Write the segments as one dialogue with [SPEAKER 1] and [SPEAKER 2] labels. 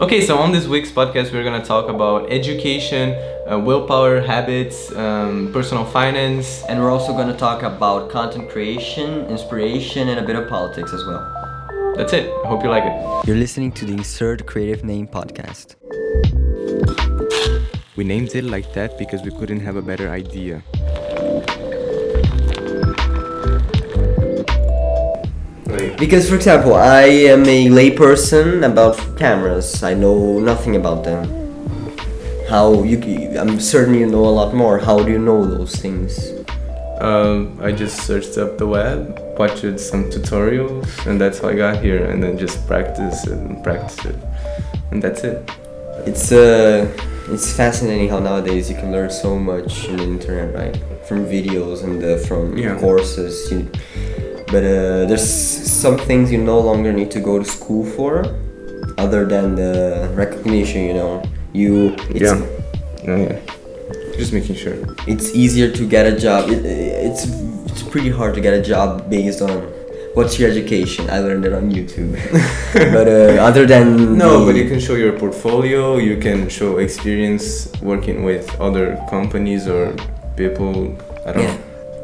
[SPEAKER 1] Okay, so on this week's podcast, we're gonna talk about education, uh, willpower, habits, um, personal finance.
[SPEAKER 2] And we're also going to talk about content creation, inspiration, and a bit of politics as well.
[SPEAKER 1] That's it. I hope you like it.
[SPEAKER 2] You're listening to the Insert Creative Name podcast.
[SPEAKER 1] We named it like that because we couldn't have a better idea.
[SPEAKER 2] Because, for example, I am a layperson about cameras. I know nothing about them. How you? I'm certain you know a lot more. How do you know those things?
[SPEAKER 1] um, I just searched up the web, watched some tutorials, and that's how I got here. And then just practice it and practice it, and that's it.
[SPEAKER 2] It's uh, it's fascinating how nowadays you can learn so much on the internet, right? From videos and uh, from
[SPEAKER 1] Yeah.
[SPEAKER 2] courses. You, but uh, there's some things you no longer need to go to school for, other than the recognition. You know, you. It's,
[SPEAKER 1] Yeah. Oh, yeah. Just making sure.
[SPEAKER 2] It's easier to get a job. It, it's it's pretty hard to get a job based on what's your education. I learned it on YouTube. but uh, other than
[SPEAKER 1] No,
[SPEAKER 2] the-
[SPEAKER 1] but you can show your portfolio. You can show experience working with other companies or people. I don't
[SPEAKER 2] Yeah.
[SPEAKER 1] know.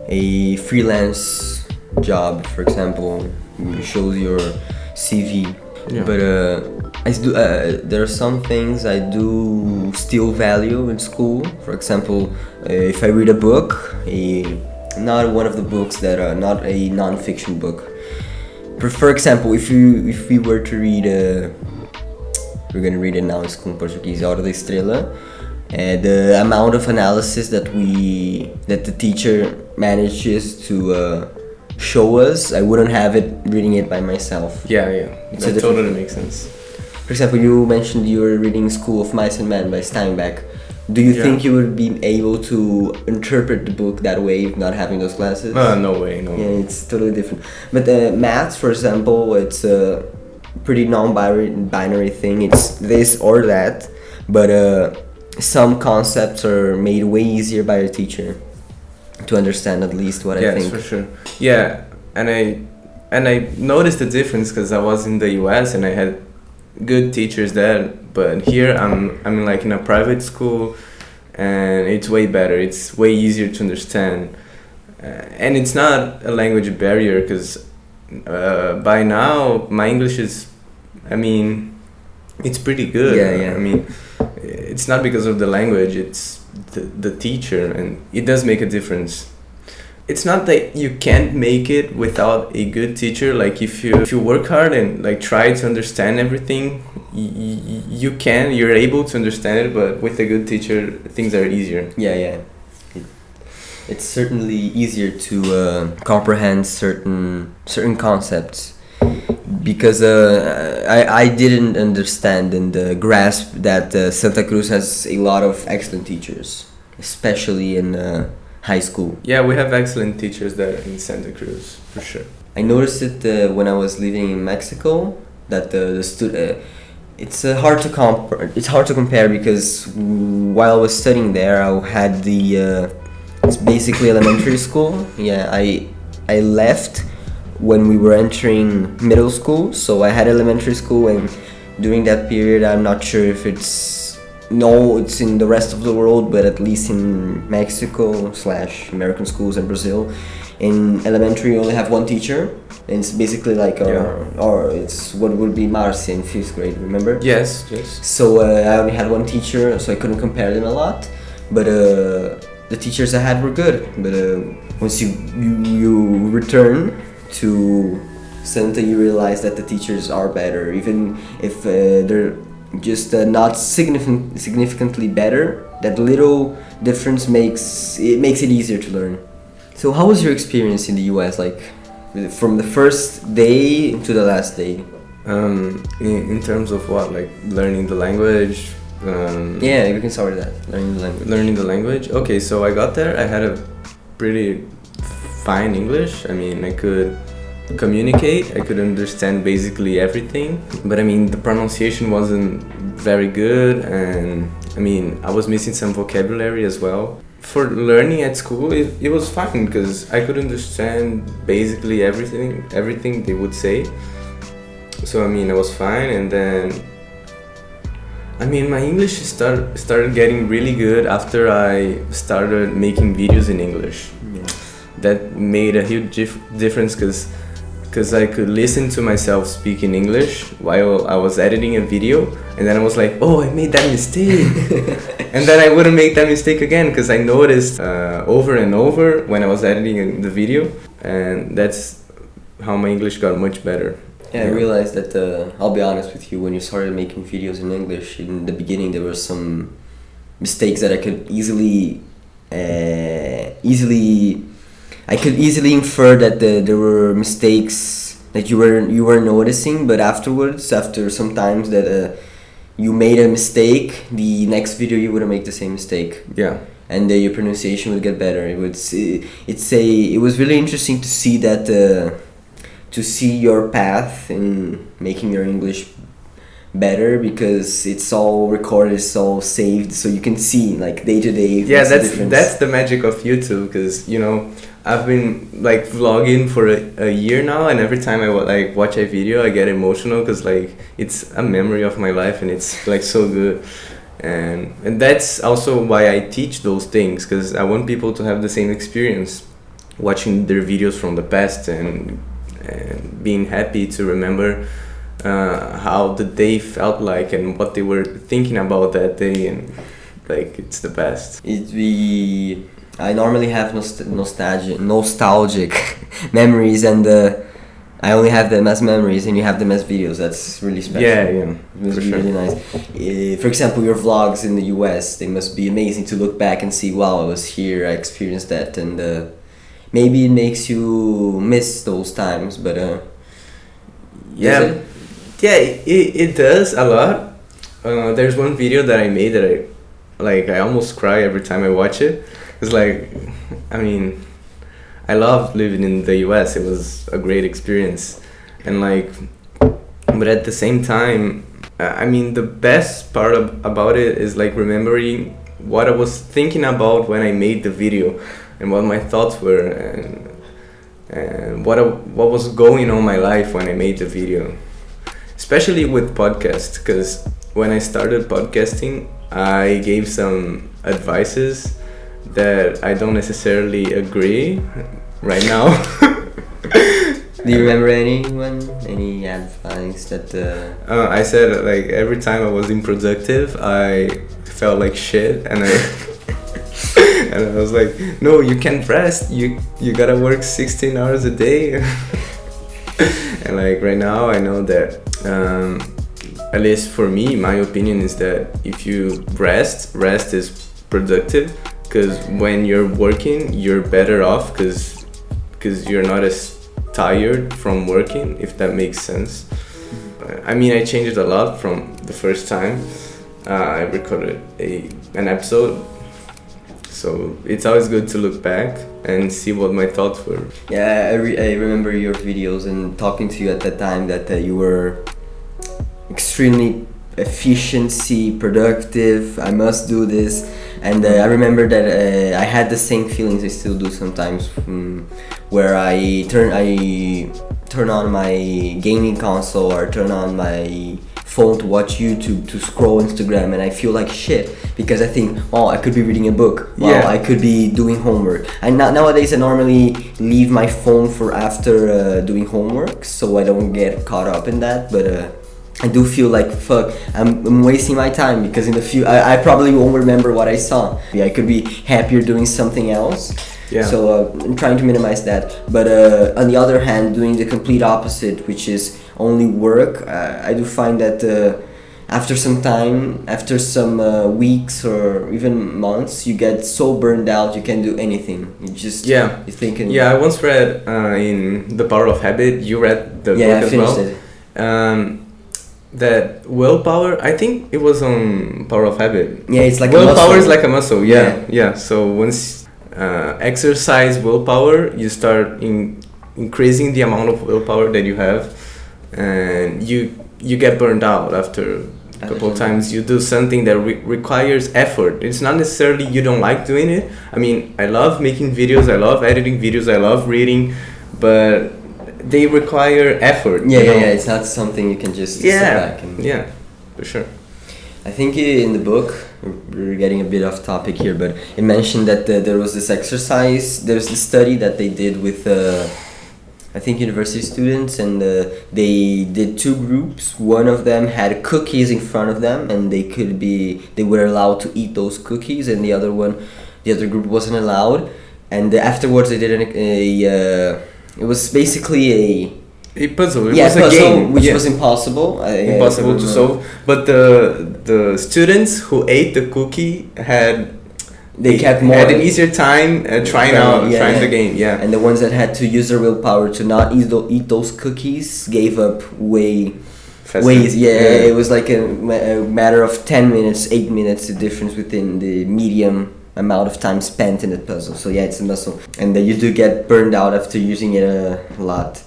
[SPEAKER 2] A freelance job, for example, shows your CV.
[SPEAKER 1] Yeah.
[SPEAKER 2] But uh, I do. Uh, there are some things I do still value in school. For example, uh, if I read a book, a not one of the books that are not a non-fiction book. For, example, if you if we were to read a we're gonna read it now in school in Portuguese, Hora da Estrela. Uh, the amount of analysis that we that the teacher manages to uh, show us, I wouldn't have it reading it by myself.
[SPEAKER 1] Yeah, yeah.
[SPEAKER 2] It's
[SPEAKER 1] that totally makes sense.
[SPEAKER 2] For example, you mentioned you were reading School of Mice and Men by Steinbeck. Do you
[SPEAKER 1] Yeah.
[SPEAKER 2] think you would be able to interpret the book that way, not having those classes?
[SPEAKER 1] Uh, no way, no.
[SPEAKER 2] Yeah, it's totally different. But uh, maths, for example, it's a pretty non-binary binary thing. It's this or that, but uh, some concepts are made way easier by a teacher to understand. At least what I
[SPEAKER 1] yes,
[SPEAKER 2] think.
[SPEAKER 1] for sure. Yeah, and I and I noticed the difference because I was in the U.S. and I had good teachers there, but here I'm I'm like in a private school, and it's way better. It's way easier to understand, uh, and it's not a language barrier because uh, by now my English is, I mean, it's pretty good.
[SPEAKER 2] Yeah, yeah.
[SPEAKER 1] I mean, it's not because of the language. It's the the teacher, and it does make a difference. It's not that you can't make it without a good teacher. Like if you if you work hard and like try to understand everything y- you can you're able to understand it but with a good teacher things are easier.
[SPEAKER 2] Yeah, yeah. It, it's certainly easier to uh, comprehend certain certain concepts because uh, I, I didn't understand and uh, grasp that uh, Santa Cruz has a lot of excellent teachers, especially in uh, high school.
[SPEAKER 1] yeah we have excellent teachers there in santa cruz for sure
[SPEAKER 2] I noticed it uh, when I was living in Mexico that the the stu- uh, it's uh, hard to comp it's hard to compare because while I was studying there I had the uh, it's basically elementary school yeah I I left when we were entering middle school. So I had elementary school and during that period I'm not sure if it's no it's in the rest of the world but at least in Mexico slash American schools and Brazil. In elementary you only have one teacher. And it's basically like our, or it's what would be Marcia in fifth grade remember?
[SPEAKER 1] Yes yes.
[SPEAKER 2] So uh, I only had one teacher so I couldn't compare them a lot. But uh, the teachers I had were good. But uh, once you, you you return to Santa you realize that the teachers are better. Even if uh, they're just uh, not significant significantly better that little difference makes it makes it easier to learn. So how was your experience in the US like from the first day to the last day?
[SPEAKER 1] Um in, in terms of what like learning the language um,
[SPEAKER 2] yeah we can start with that. Learning the language.
[SPEAKER 1] Learning the language? Okay so i got there i had a pretty fine english. I mean i could communicate i could understand basically everything but i mean the pronunciation wasn't very good and i mean i was missing some vocabulary as well. For learning at school it, it was fine because i could understand basically everything everything they would say. So i mean i was fine and then I mean, my English start, started getting really good after I started making videos in English.
[SPEAKER 2] Yeah.
[SPEAKER 1] That made a huge dif- difference because because I could listen to myself speak in English while I was editing a video, and then I was like, oh, I made that mistake. and then I wouldn't make that mistake again because I noticed uh, over and over when I was editing the video, and that's how my English got much better.
[SPEAKER 2] Yeah, I realized that. Uh, I'll be honest with you. When you started making videos in English, in the beginning, there were some mistakes that I could easily, uh, easily, I could easily infer that the, there were mistakes that you were you were noticing. But afterwards, after some times that uh, you made a mistake, the next video you wouldn't make the same mistake
[SPEAKER 1] Yeah.
[SPEAKER 2] and uh, your pronunciation would get better. It would s- it's a it was really interesting to see that uh, to see your path in making your English better because it's all recorded, it's all saved, so you can see like day to day.
[SPEAKER 1] yeah that's that's the magic of youtube because you know i've been like vlogging for a, a year now and every time i like watch a video i get emotional because like it's a memory of my life and it's like so good. And and that's also why i teach those things because i want people to have the same experience watching their videos from the past and and being happy to remember uh, how the day felt like and what they were thinking about that day and like it's the best.
[SPEAKER 2] It we I normally have nost- nostalgic nostalgic memories and uh, I only have them as memories and you have them as videos. That's really special.
[SPEAKER 1] Yeah, yeah,
[SPEAKER 2] It must
[SPEAKER 1] for
[SPEAKER 2] be
[SPEAKER 1] sure.
[SPEAKER 2] really nice. Uh, for example, your vlogs in the US, they must be amazing to look back and see, wow, I was here, I experienced that, and uh, maybe it makes you miss those times, but uh,
[SPEAKER 1] yeah
[SPEAKER 2] it?
[SPEAKER 1] yeah it, it does a lot uh, there's one video that i made that i like i almost cry every time i watch it it's like i mean i love living in the us it was a great experience and like but at the same time i mean the best part of, about it is like remembering what i was thinking about when i made the video and what my thoughts were and and what I, what was going on my life when I made the video, especially with podcast. Because when I started podcasting, I gave some advices that I don't necessarily agree right now.
[SPEAKER 2] do you remember anyone, any advice that? Uh,
[SPEAKER 1] uh, I said like every time I was unproductive, I felt like shit, and I. and I was like, no, you can't rest. You you gotta work 16 hours a day. and like right now, I know that, um, at least for me, my opinion is that if you rest, rest is productive. Because when you're working, you're better off. Because because you're not as tired from working. If that makes sense. I mean, I changed a lot from the first time uh, I recorded a an episode so it's always good to look back and see what my thoughts were.
[SPEAKER 2] Yeah, I, re- I remember your videos and talking to you at that time that uh, you were extremely efficiency productive. I must do this, and uh, I remember that uh, I had the same feelings. I still do sometimes, um, where I turn I turn on my gaming console or turn on my phone to watch YouTube to scroll Instagram, and I feel like shit because I think, oh, I could be reading a book. Wow,
[SPEAKER 1] Yeah.
[SPEAKER 2] I could be doing homework. And now nowadays I normally leave my phone for after uh, doing homework, so I don't get caught up in that. But uh, I do feel like fuck, I'm, I'm wasting my time because in the few I, I probably won't remember what I saw. Yeah, I could be happier doing something else.
[SPEAKER 1] Yeah.
[SPEAKER 2] So uh, I'm trying to minimize that. But uh, on the other hand, doing the complete opposite, which is only work, uh, I do find that uh, after some time, after some uh, weeks or even months, you get so burned out you can't do anything. You just
[SPEAKER 1] Yeah.
[SPEAKER 2] you're thinking
[SPEAKER 1] Yeah, I once read uh, in The Power of Habit. You read the
[SPEAKER 2] yeah
[SPEAKER 1] book
[SPEAKER 2] I
[SPEAKER 1] as
[SPEAKER 2] finished
[SPEAKER 1] well.
[SPEAKER 2] it.
[SPEAKER 1] Um, that willpower. I think it was on Power of Habit.
[SPEAKER 2] Yeah, it's like a
[SPEAKER 1] willpower
[SPEAKER 2] muscle.
[SPEAKER 1] is like a muscle. Yeah, yeah. So once uh, exercise willpower, you start in increasing the amount of willpower that you have, and you you get burned out after a couple of times. You do something that re- requires effort. It's not necessarily you don't like doing it. I mean, I love making videos. I love editing videos. I love reading, but they require effort.
[SPEAKER 2] Yeah, yeah,
[SPEAKER 1] know?
[SPEAKER 2] yeah. It's not something you can just sit
[SPEAKER 1] yeah,
[SPEAKER 2] back and
[SPEAKER 1] yeah, for sure.
[SPEAKER 2] I think in the book we're getting a bit off topic here, but it mentioned that uh, there was this exercise. There's this study that they did with. Uh, I think university students, and uh, they did two groups. One of them had cookies in front of them, and they could be they were allowed to eat those cookies, and the other one, the other group wasn't allowed. And afterwards, they did an, a. Uh, it was basically a
[SPEAKER 1] a puzzle. It
[SPEAKER 2] yeah,
[SPEAKER 1] was a
[SPEAKER 2] puzzle,
[SPEAKER 1] game,
[SPEAKER 2] which
[SPEAKER 1] yeah.
[SPEAKER 2] was impossible. I- I
[SPEAKER 1] impossible to solve. But the the students who ate the cookie had
[SPEAKER 2] They kept more.
[SPEAKER 1] had an easier time uh, trying out
[SPEAKER 2] yeah,
[SPEAKER 1] trying
[SPEAKER 2] yeah.
[SPEAKER 1] the game. Yeah,
[SPEAKER 2] And the ones that had to use their willpower to not eat, eat those cookies gave up way,
[SPEAKER 1] Faster.
[SPEAKER 2] way. Yeah, it was like a, a matter of ten minutes, eight minutes, the difference within the medium amount of time spent in the puzzle. So yeah, it's a muscle, and then you do get burned out after using it a lot.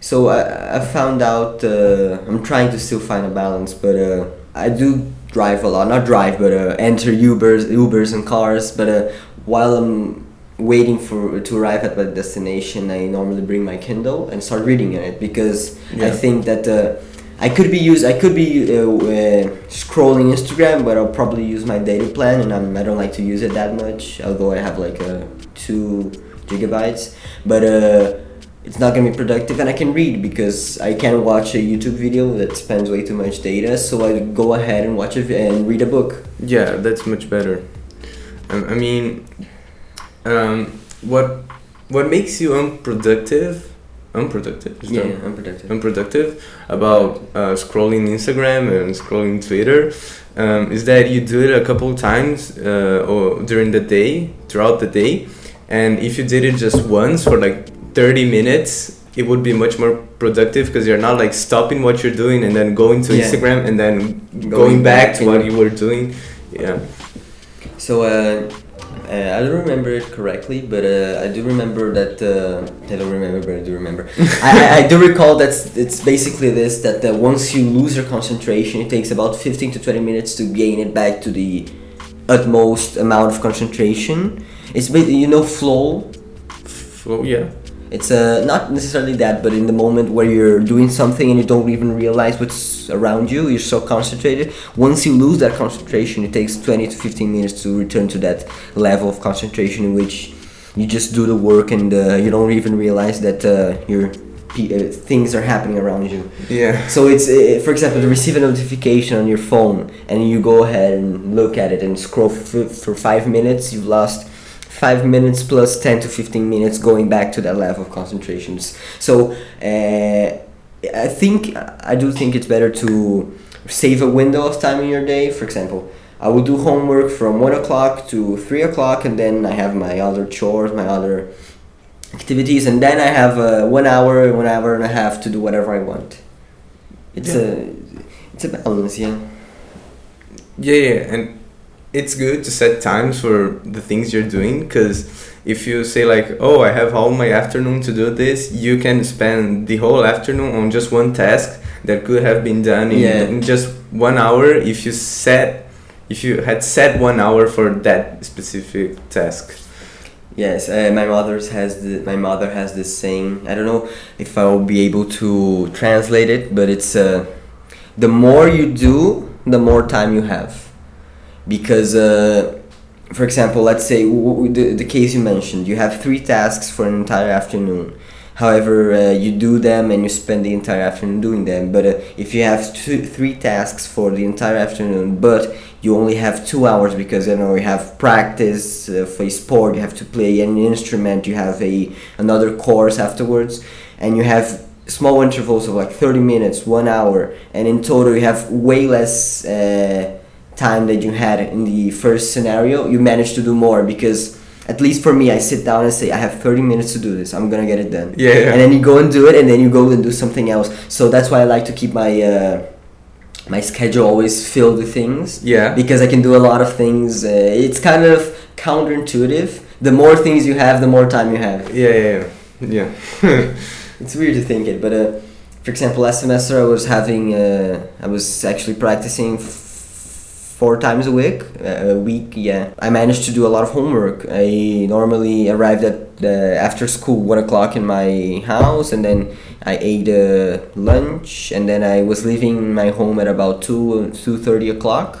[SPEAKER 2] So I, I found out uh, I'm trying to still find a balance, but uh, I do drive a lot. Not drive, but uh, enter Ubers, Ubers and cars. But uh, while I'm waiting for to arrive at my destination, I normally bring my Kindle and start reading in it because I think that uh, I could be use I could be uh, uh, scrolling Instagram, but I'll probably use my data plan, and I'm, I don't like to use it that much. Although I have like uh, two gigabytes, but. Uh, it's not gonna be productive and I can read because I can watch a YouTube video that spends way too much data so I go ahead and watch it and read a book.
[SPEAKER 1] yeah, that's much better. Um, I mean, um, what what makes you unproductive? Unproductive. is that-
[SPEAKER 2] unproductive.
[SPEAKER 1] unproductive about uh, scrolling Instagram and scrolling Twitter um, is that you do it a couple of times uh, or during the day, throughout the day, and if you did it just once for like 30 minutes, it would be much more productive because you're not like stopping what you're doing and then going to
[SPEAKER 2] Yeah.
[SPEAKER 1] Instagram and then going,
[SPEAKER 2] Going
[SPEAKER 1] back,
[SPEAKER 2] back
[SPEAKER 1] to what you were doing. Yeah.
[SPEAKER 2] So uh, uh, I don't remember it correctly, but uh, I do remember that uh, I don't remember, but I do remember. I, I, I do recall that it's basically this that uh, once you lose your concentration, it takes about fifteen to twenty minutes to gain it back to the utmost amount of concentration. It's you know flow.
[SPEAKER 1] Flow, yeah.
[SPEAKER 2] It's uh, not necessarily that, but in the moment where you're doing something and you don't even realize what's around you, you're so concentrated. Once you lose that concentration, it takes 20 to 15 minutes to return to that level of concentration in which you just do the work and uh, you don't even realize that uh, your pe- uh, things are happening around you.
[SPEAKER 1] Yeah.
[SPEAKER 2] So it's, uh, for example, to receive a notification on your phone and you go ahead and look at it and scroll f- for five minutes, you've lost five minutes plus 10 to 15 minutes going back to that level of concentrations. So uh, I think, I do think it's better to save a window of time in your day. For example, I will do homework from 1 o'clock to 3 o'clock and then I have my other chores, my other activities and then I have uh, one hour, one hour and a half to do whatever I want. It's
[SPEAKER 1] Yeah.
[SPEAKER 2] a it's a balance, yeah.
[SPEAKER 1] Yeah, yeah, and it's good to set times for the things you're doing because if you say like, "Oh, I have all my afternoon to do this," you can spend the whole afternoon on just one task that could have been done in,
[SPEAKER 2] Yeah.
[SPEAKER 1] in just one hour if you set if you had set one hour for that specific task.
[SPEAKER 2] Yes, uh, my mother's has the my mother has this saying. I don't know if I will be able to translate it, but it's uh, the more you do, the more time you have, because uh, for example, let's say w- w- the the case you mentioned, you have three tasks for an entire afternoon. However, uh, you do them and you spend the entire afternoon doing them. But uh, if you have two, three tasks for the entire afternoon, but you only have two hours because you know you have practice uh, for a sport, you have to play an instrument, you have a another course afterwards, and you have small intervals of like 30 minutes, one hour, and in total you have way less uh, time that you had in the first scenario. You manage to do more because at least for me, I sit down and say, I have 30 minutes to do this. I'm gonna get it done.
[SPEAKER 1] Yeah, yeah.
[SPEAKER 2] And then you go and do it, and then you go and do something else. So that's why I like to keep my uh, my schedule always filled with things.
[SPEAKER 1] Yeah.
[SPEAKER 2] Because I can do a lot of things. Uh, it's kind of counterintuitive. The more things you have, the more time you have.
[SPEAKER 1] Yeah, yeah, yeah. yeah.
[SPEAKER 2] It's weird to think it, but uh, for example, last semester I was having, uh, I was actually practicing f- four times a week. Uh, a week, yeah. I managed to do a lot of homework. I normally arrived at the after school one o'clock in my house, and then I ate uh, lunch, and then I was leaving my home at about two two thirty o'clock.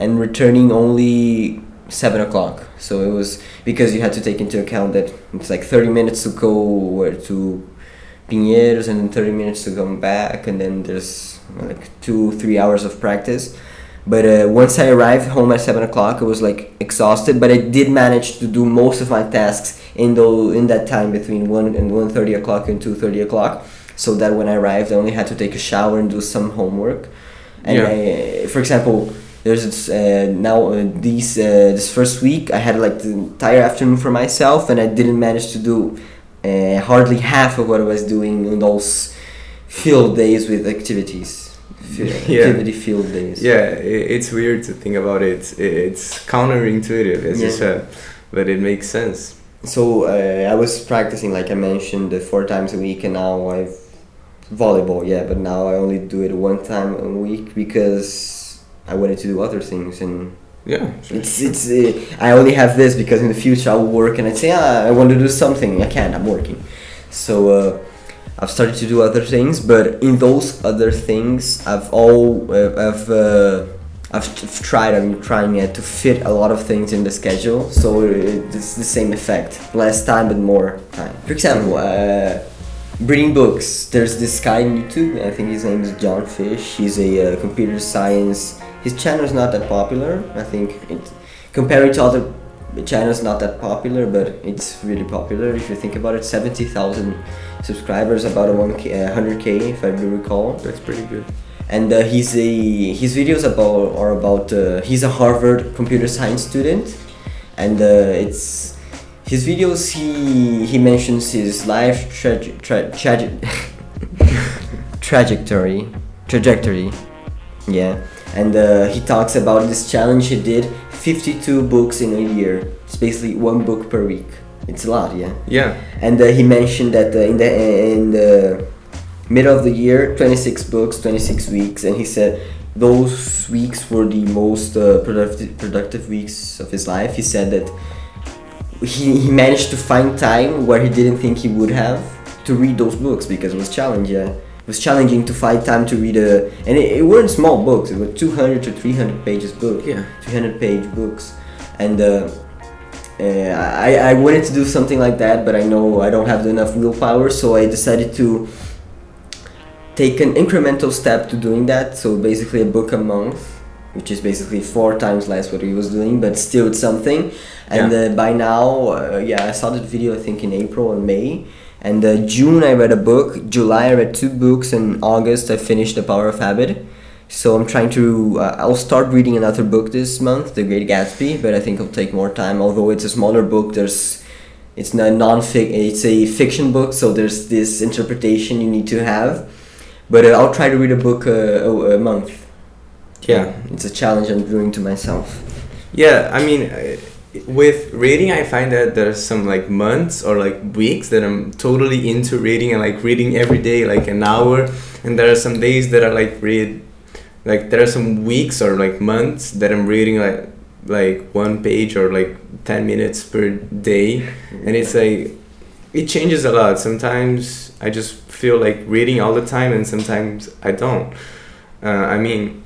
[SPEAKER 2] and returning only seven o'clock. So it was because you had to take into account that it's like thirty minutes to go to Pinheiros and then thirty minutes to come back, and then there's like two three hours of practice. But uh, once I arrived home at seven o'clock, I was like exhausted. But I did manage to do most of my tasks in the in that time between one and one thirty o'clock and two thirty o'clock. So that when I arrived, I only had to take a shower and do some homework. And
[SPEAKER 1] Yeah.
[SPEAKER 2] I, for example, there's this, uh, now uh, these uh, this first week I had like the entire afternoon for myself, and I didn't manage to do uh, hardly half of what I was doing in those field days with activities.
[SPEAKER 1] Yeah.
[SPEAKER 2] Activity field days.
[SPEAKER 1] Yeah, it's weird to think about it. It's counterintuitive, as you said, but it makes sense.
[SPEAKER 2] So uh, I was practicing, like I mentioned, four times a week, and now I've volleyball. Yeah, but now I only do it one time a week because I wanted to do other things, and
[SPEAKER 1] Yeah, sure.
[SPEAKER 2] it's it's. Uh, I only have this because in the future I'll work, and I say, ah, I want to do something. I can't. I'm working. So uh, I've started to do other things, but in those other things, I've all uh, I've. Uh, I've, tried. I'm trying uh, to fit a lot of things in the schedule, so it's the same effect. Less time, but more time. For example, uh, reading books. There's this guy on YouTube. I think his name is John Fish. He's a uh, computer science. His channel is not that popular. I think it, comparing to other channels, not that popular, but it's really popular if you think about it. Seventy thousand subscribers, about a one k, hundred k, if I do recall
[SPEAKER 1] That's pretty good.
[SPEAKER 2] and uh, he's a his videos about are about uh, he's a Harvard computer science student, and uh, it's his videos he he mentions his life trage- tra- traje- trajectory trajectory, yeah, and uh, he talks about this challenge he did 52 books in a year. It's basically one book per week. It's a lot, yeah?
[SPEAKER 1] Yeah,
[SPEAKER 2] and uh, he mentioned that uh, in the in the middle of the year 26 books 26 weeks. And he said those weeks were the most uh, productive productive weeks of his life. He said that he, he managed to find time where he didn't think he would have to read those books because it was challenging yeah was challenging to find time to read a and it, it weren't small books it were 200 to 300 pages book
[SPEAKER 1] yeah.
[SPEAKER 2] 300 page books and uh, uh, I, I wanted to do something like that but i know i don't have enough willpower so i decided to take an incremental step to doing that so basically a book a month which is basically four times less what he was doing but still it's something and
[SPEAKER 1] Yeah.
[SPEAKER 2] uh, by now uh, yeah i saw that video i think in april and may and uh, june i read a book july i read two books and august i finished the power of habit so I'm trying to. Uh, I'll start reading another book this month, The Great Gatsby, but I think it'll take more time. Although it's a smaller book, there's, it's not non-fic. It's a fiction book, so there's this interpretation you need to have. But uh, I'll try to read a book uh, a, a month.
[SPEAKER 1] Yeah.
[SPEAKER 2] it's a challenge I'm doing to myself.
[SPEAKER 1] Yeah, I mean, uh, with reading, I find that there's some like months or like weeks that I'm totally into reading and like reading every day, like an hour. And there are some days that I like read, like there are some weeks or like months that I'm reading like like one page or like ten minutes per day, and it's like it changes a lot. Sometimes I just feel like reading all the time, and sometimes I don't. Uh, I mean,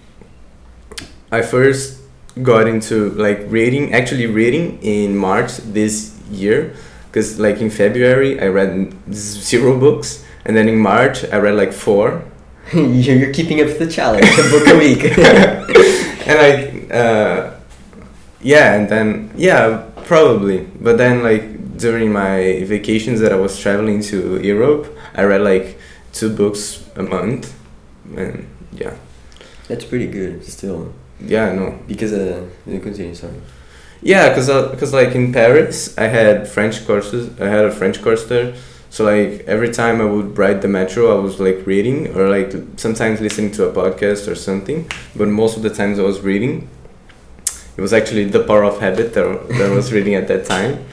[SPEAKER 1] I first got into like reading actually reading in march this year because like in february i read zero books and then in march i read like four
[SPEAKER 2] you're keeping up the challenge, a book a week.
[SPEAKER 1] and like uh, yeah and then yeah probably but then like during my vacations that i was traveling to europe i read like two books a month and yeah
[SPEAKER 2] That's pretty good, still.
[SPEAKER 1] Yeah no
[SPEAKER 2] Because uh, you continue. Sorry.
[SPEAKER 1] Yeah, cause, uh, cause like in Paris, I had French courses. I had a French course there. So like every time I would ride the metro, I was like reading or like sometimes listening to a podcast or something. But most of the times I was reading. It was actually the power of habit that, that I was reading at that time.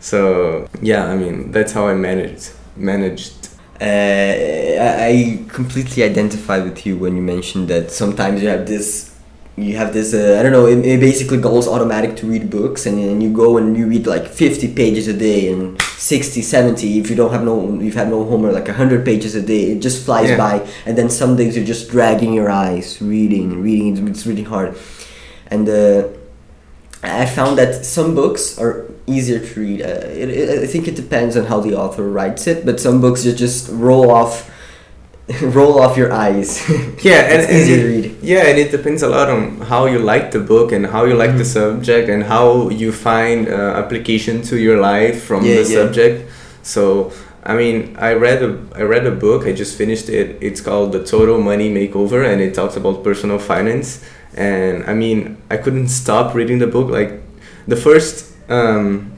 [SPEAKER 1] So yeah, I mean that's how I managed managed.
[SPEAKER 2] Uh, I I completely identify with you when you mentioned that sometimes you have this, you have this. Uh, I don't know. It, it basically goes automatic to read books, and then you go and you read like fifty pages a day and 60, 70. If you don't have no, you've had no homework, like hundred pages a day. It just flies
[SPEAKER 1] Yeah.
[SPEAKER 2] by, and then some days you're just dragging your eyes, reading, reading. It's, it's really hard. and uh, I found that some books are easier to read. Uh, it, it, I think it depends on how the author writes it, but some books you just roll off, roll off your eyes.
[SPEAKER 1] yeah and,
[SPEAKER 2] it's
[SPEAKER 1] and it-
[SPEAKER 2] to read.
[SPEAKER 1] yeah and it depends a lot on how you like the book and how you like the
[SPEAKER 2] Mhm.
[SPEAKER 1] subject and how you find uh, application to your life from
[SPEAKER 2] Yeah,
[SPEAKER 1] the
[SPEAKER 2] yeah.
[SPEAKER 1] subject so i mean i read a i read a book i just finished it it's called the total money makeover and it talks about personal finance and i mean i couldn't stop reading the book like the first um,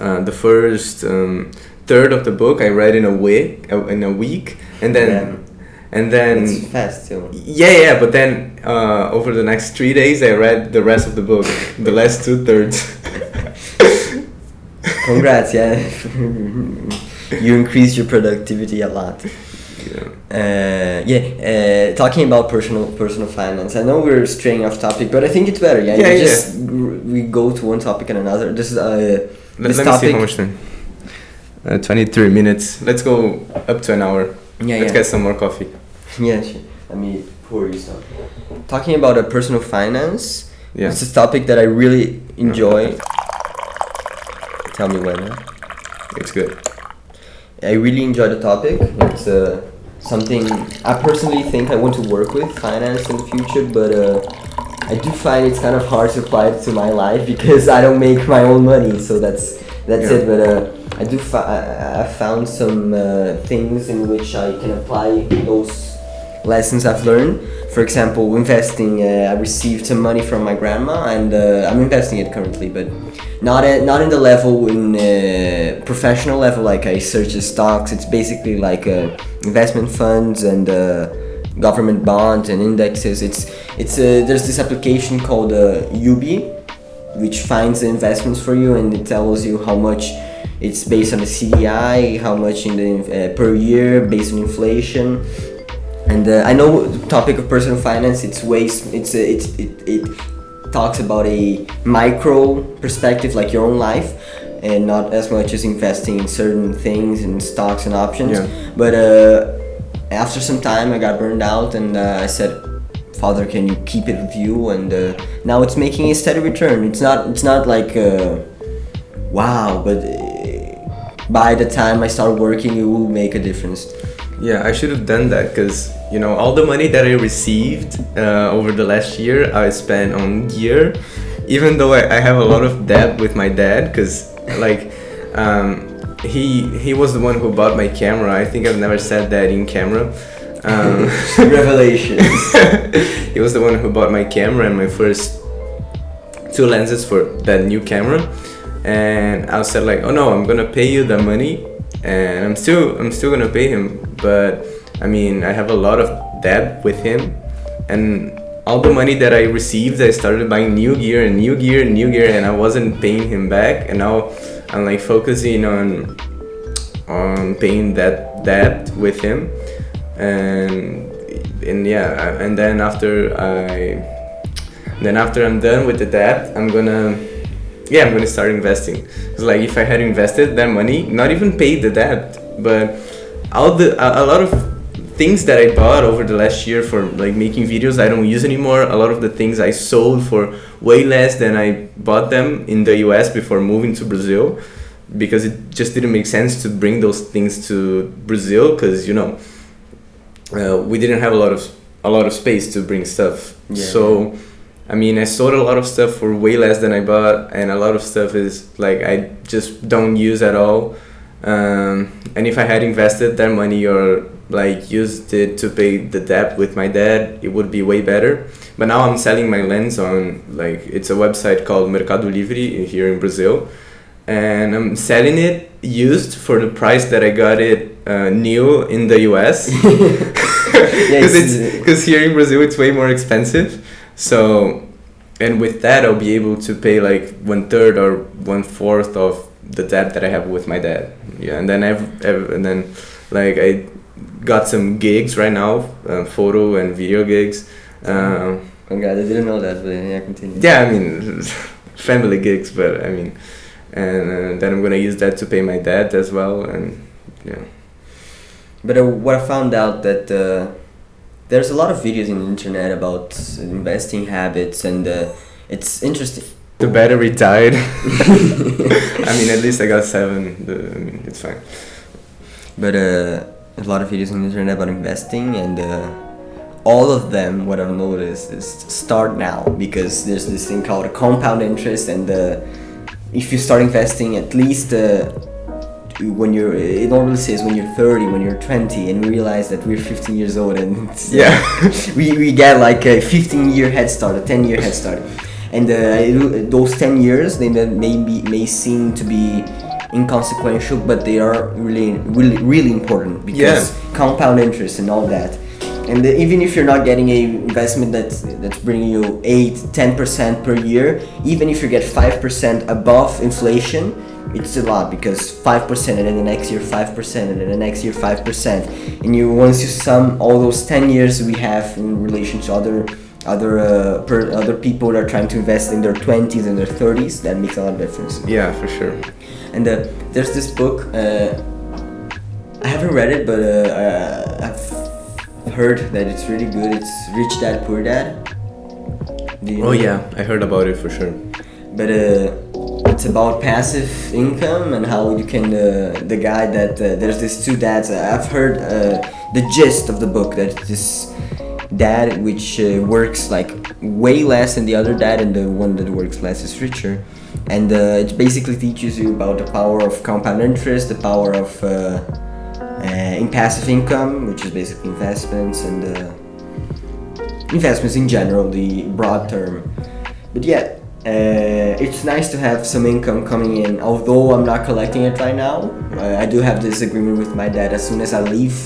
[SPEAKER 1] uh, the first um, third of the book i read in a week uh, in a week and then
[SPEAKER 2] Yeah.
[SPEAKER 1] and then
[SPEAKER 2] It's fast too.
[SPEAKER 1] yeah, yeah, but then uh, over the next three days, I read the rest of the book, the last two thirds.
[SPEAKER 2] Congrats, yeah. you increased your productivity a lot.
[SPEAKER 1] yeah.
[SPEAKER 2] Uh, yeah, uh, talking about personal personal finance. I know we're straying off topic, but I think it's better. Yeah,
[SPEAKER 1] Yeah, yeah.
[SPEAKER 2] just we go to one topic and another. This is uh,
[SPEAKER 1] Let,
[SPEAKER 2] This
[SPEAKER 1] let me see
[SPEAKER 2] topic-
[SPEAKER 1] how much time. Uh, 23 minutes. Let's go up to an hour.
[SPEAKER 2] yeah,
[SPEAKER 1] Let's
[SPEAKER 2] yeah.
[SPEAKER 1] get some more coffee.
[SPEAKER 2] Yeah, sure. Let me pour you some. Talking about a personal finance.
[SPEAKER 1] Yeah.
[SPEAKER 2] It's a topic that I really enjoy. Tell me when.
[SPEAKER 1] It's good.
[SPEAKER 2] I really enjoy the topic. It's uh, something I personally think I want to work with finance in the future, but uh, I do find it's kind of hard to apply it to my life because I don't make my own money. So that's that's
[SPEAKER 1] Yeah.
[SPEAKER 2] it. But uh, I do I found some uh, things in which I can apply those lessons I've learned. For example, investing. Uh, I received some money from my grandma, and uh, I'm investing it currently, but not at, not in the level in uh, professional level. Like I search the stocks. It's basically like uh, investment funds and uh, government bonds and indexes. It's it's uh, there's this application called uh, Ubi, which finds the investments for you and it tells you how much it's based on the CDI, how much in the uh, per year based on inflation. And uh, I know the topic of personal finance. It's ways. It's uh, it's it, it talks about a micro perspective, like your own life, and not as much as investing in certain things and stocks and options.
[SPEAKER 1] Yeah.
[SPEAKER 2] But uh, after some time, I got burned out, and uh, I said, "Father, can you keep it with you?" And uh, now it's making a steady return. It's not. It's not like. Uh, wow, but by the time I start working, it will make a difference.
[SPEAKER 1] Yeah, I should have done that because you know all the money that I received uh, over the last year I spent on gear, even though I, I have a lot of debt with my dad because like um, he he was the one who bought my camera. I think I've never said that in camera. Um,
[SPEAKER 2] Revelations.
[SPEAKER 1] he was the one who bought my camera and my first two lenses for that new camera and I said like oh no I'm gonna pay you the money and I'm still I'm still gonna pay him but I mean I have a lot of debt with him and all the money that I received I started buying new gear and new gear and new gear and I wasn't paying him back and now I'm like focusing on on paying that debt with him and and yeah and then after I then after I'm done with the debt I'm gonna yeah I'm gonna start investing it's like if I had invested that money not even paid the debt but all the a, a lot of things that I bought over the last year for like making videos I don't use anymore a lot of the things I sold for way less than I bought them in the US before moving to Brazil because it just didn't make sense to bring those things to Brazil because you know uh, we didn't have a lot of a lot of space to bring stuff.
[SPEAKER 2] Yeah.
[SPEAKER 1] So, I mean, I sold a lot of stuff for way less than I bought, and a lot of stuff is like I just don't use at all. Um, and if I had invested that money or like used it to pay the debt with my dad, it would be way better. But now I'm selling my lens on like it's a website called Mercado Livre here in Brazil, and I'm selling it used for the price that I got it uh, new in the US. because because here in Brazil it's way more expensive. So, and with that I'll be able to pay like one third or one fourth of the debt that I have with my dad. Yeah, and then I've, I've and then like I got some gigs right now, uh, photo and video gigs. Um,
[SPEAKER 2] Congrats, I didn't know that, but yeah, continue.
[SPEAKER 1] yeah, I mean, family gigs, but I mean, and uh, then I'm gonna use that to pay my dad as well, and yeah.
[SPEAKER 2] But uh, what I found out that uh, there's a lot of videos in the internet about investing habits and uh, it's interesting.
[SPEAKER 1] The battery died. I mean, at least I got seven. The, I mean, it's fine.
[SPEAKER 2] But uh, a lot of videos on the internet about investing, and uh, all of them, what I've noticed is start now because there's this thing called a compound interest, and uh, if you start investing, at least uh, when you're, it normally says when you're 30, when you're 20, and we realize that we're 15 years old, and uh,
[SPEAKER 1] Yeah.
[SPEAKER 2] we, we get like a 15 year head start, a 10 year head start. And uh, those 10 years, they may, maybe, may seem to be inconsequential, but they are really, really, really important because compound interest and all that. And uh, even if you're not getting a investment that's that's bringing you 8 10% per year, even if you get 5% above inflation, it's a lot because 5% and then the next year 5% and then the next year 5%. And you once you sum all those 10 years we have in relation to other other uh, per, other people that are trying to invest in their 20s and their 30s, that makes a lot of difference.
[SPEAKER 1] Yeah, for sure.
[SPEAKER 2] And uh, there's this book. Uh, I haven't read it, but uh, I've heard that it's really good. It's Rich Dad Poor Dad. You
[SPEAKER 1] Oh
[SPEAKER 2] know?
[SPEAKER 1] yeah, I heard about it for sure.
[SPEAKER 2] But uh, it's about passive income and how you can. Uh, the guy that uh, there's these two dads. I've heard uh, the gist of the book that this dad which uh, works like way less than the other dad, and the one that works less is richer. And uh, it basically teaches you about the power of compound interest, the power of uh, uh, in passive income, which is basically investments and uh, investments in general, the broad term. But yeah, uh, it's nice to have some income coming in. Although I'm not collecting it right now, uh, I do have this agreement with my dad. As soon as I leave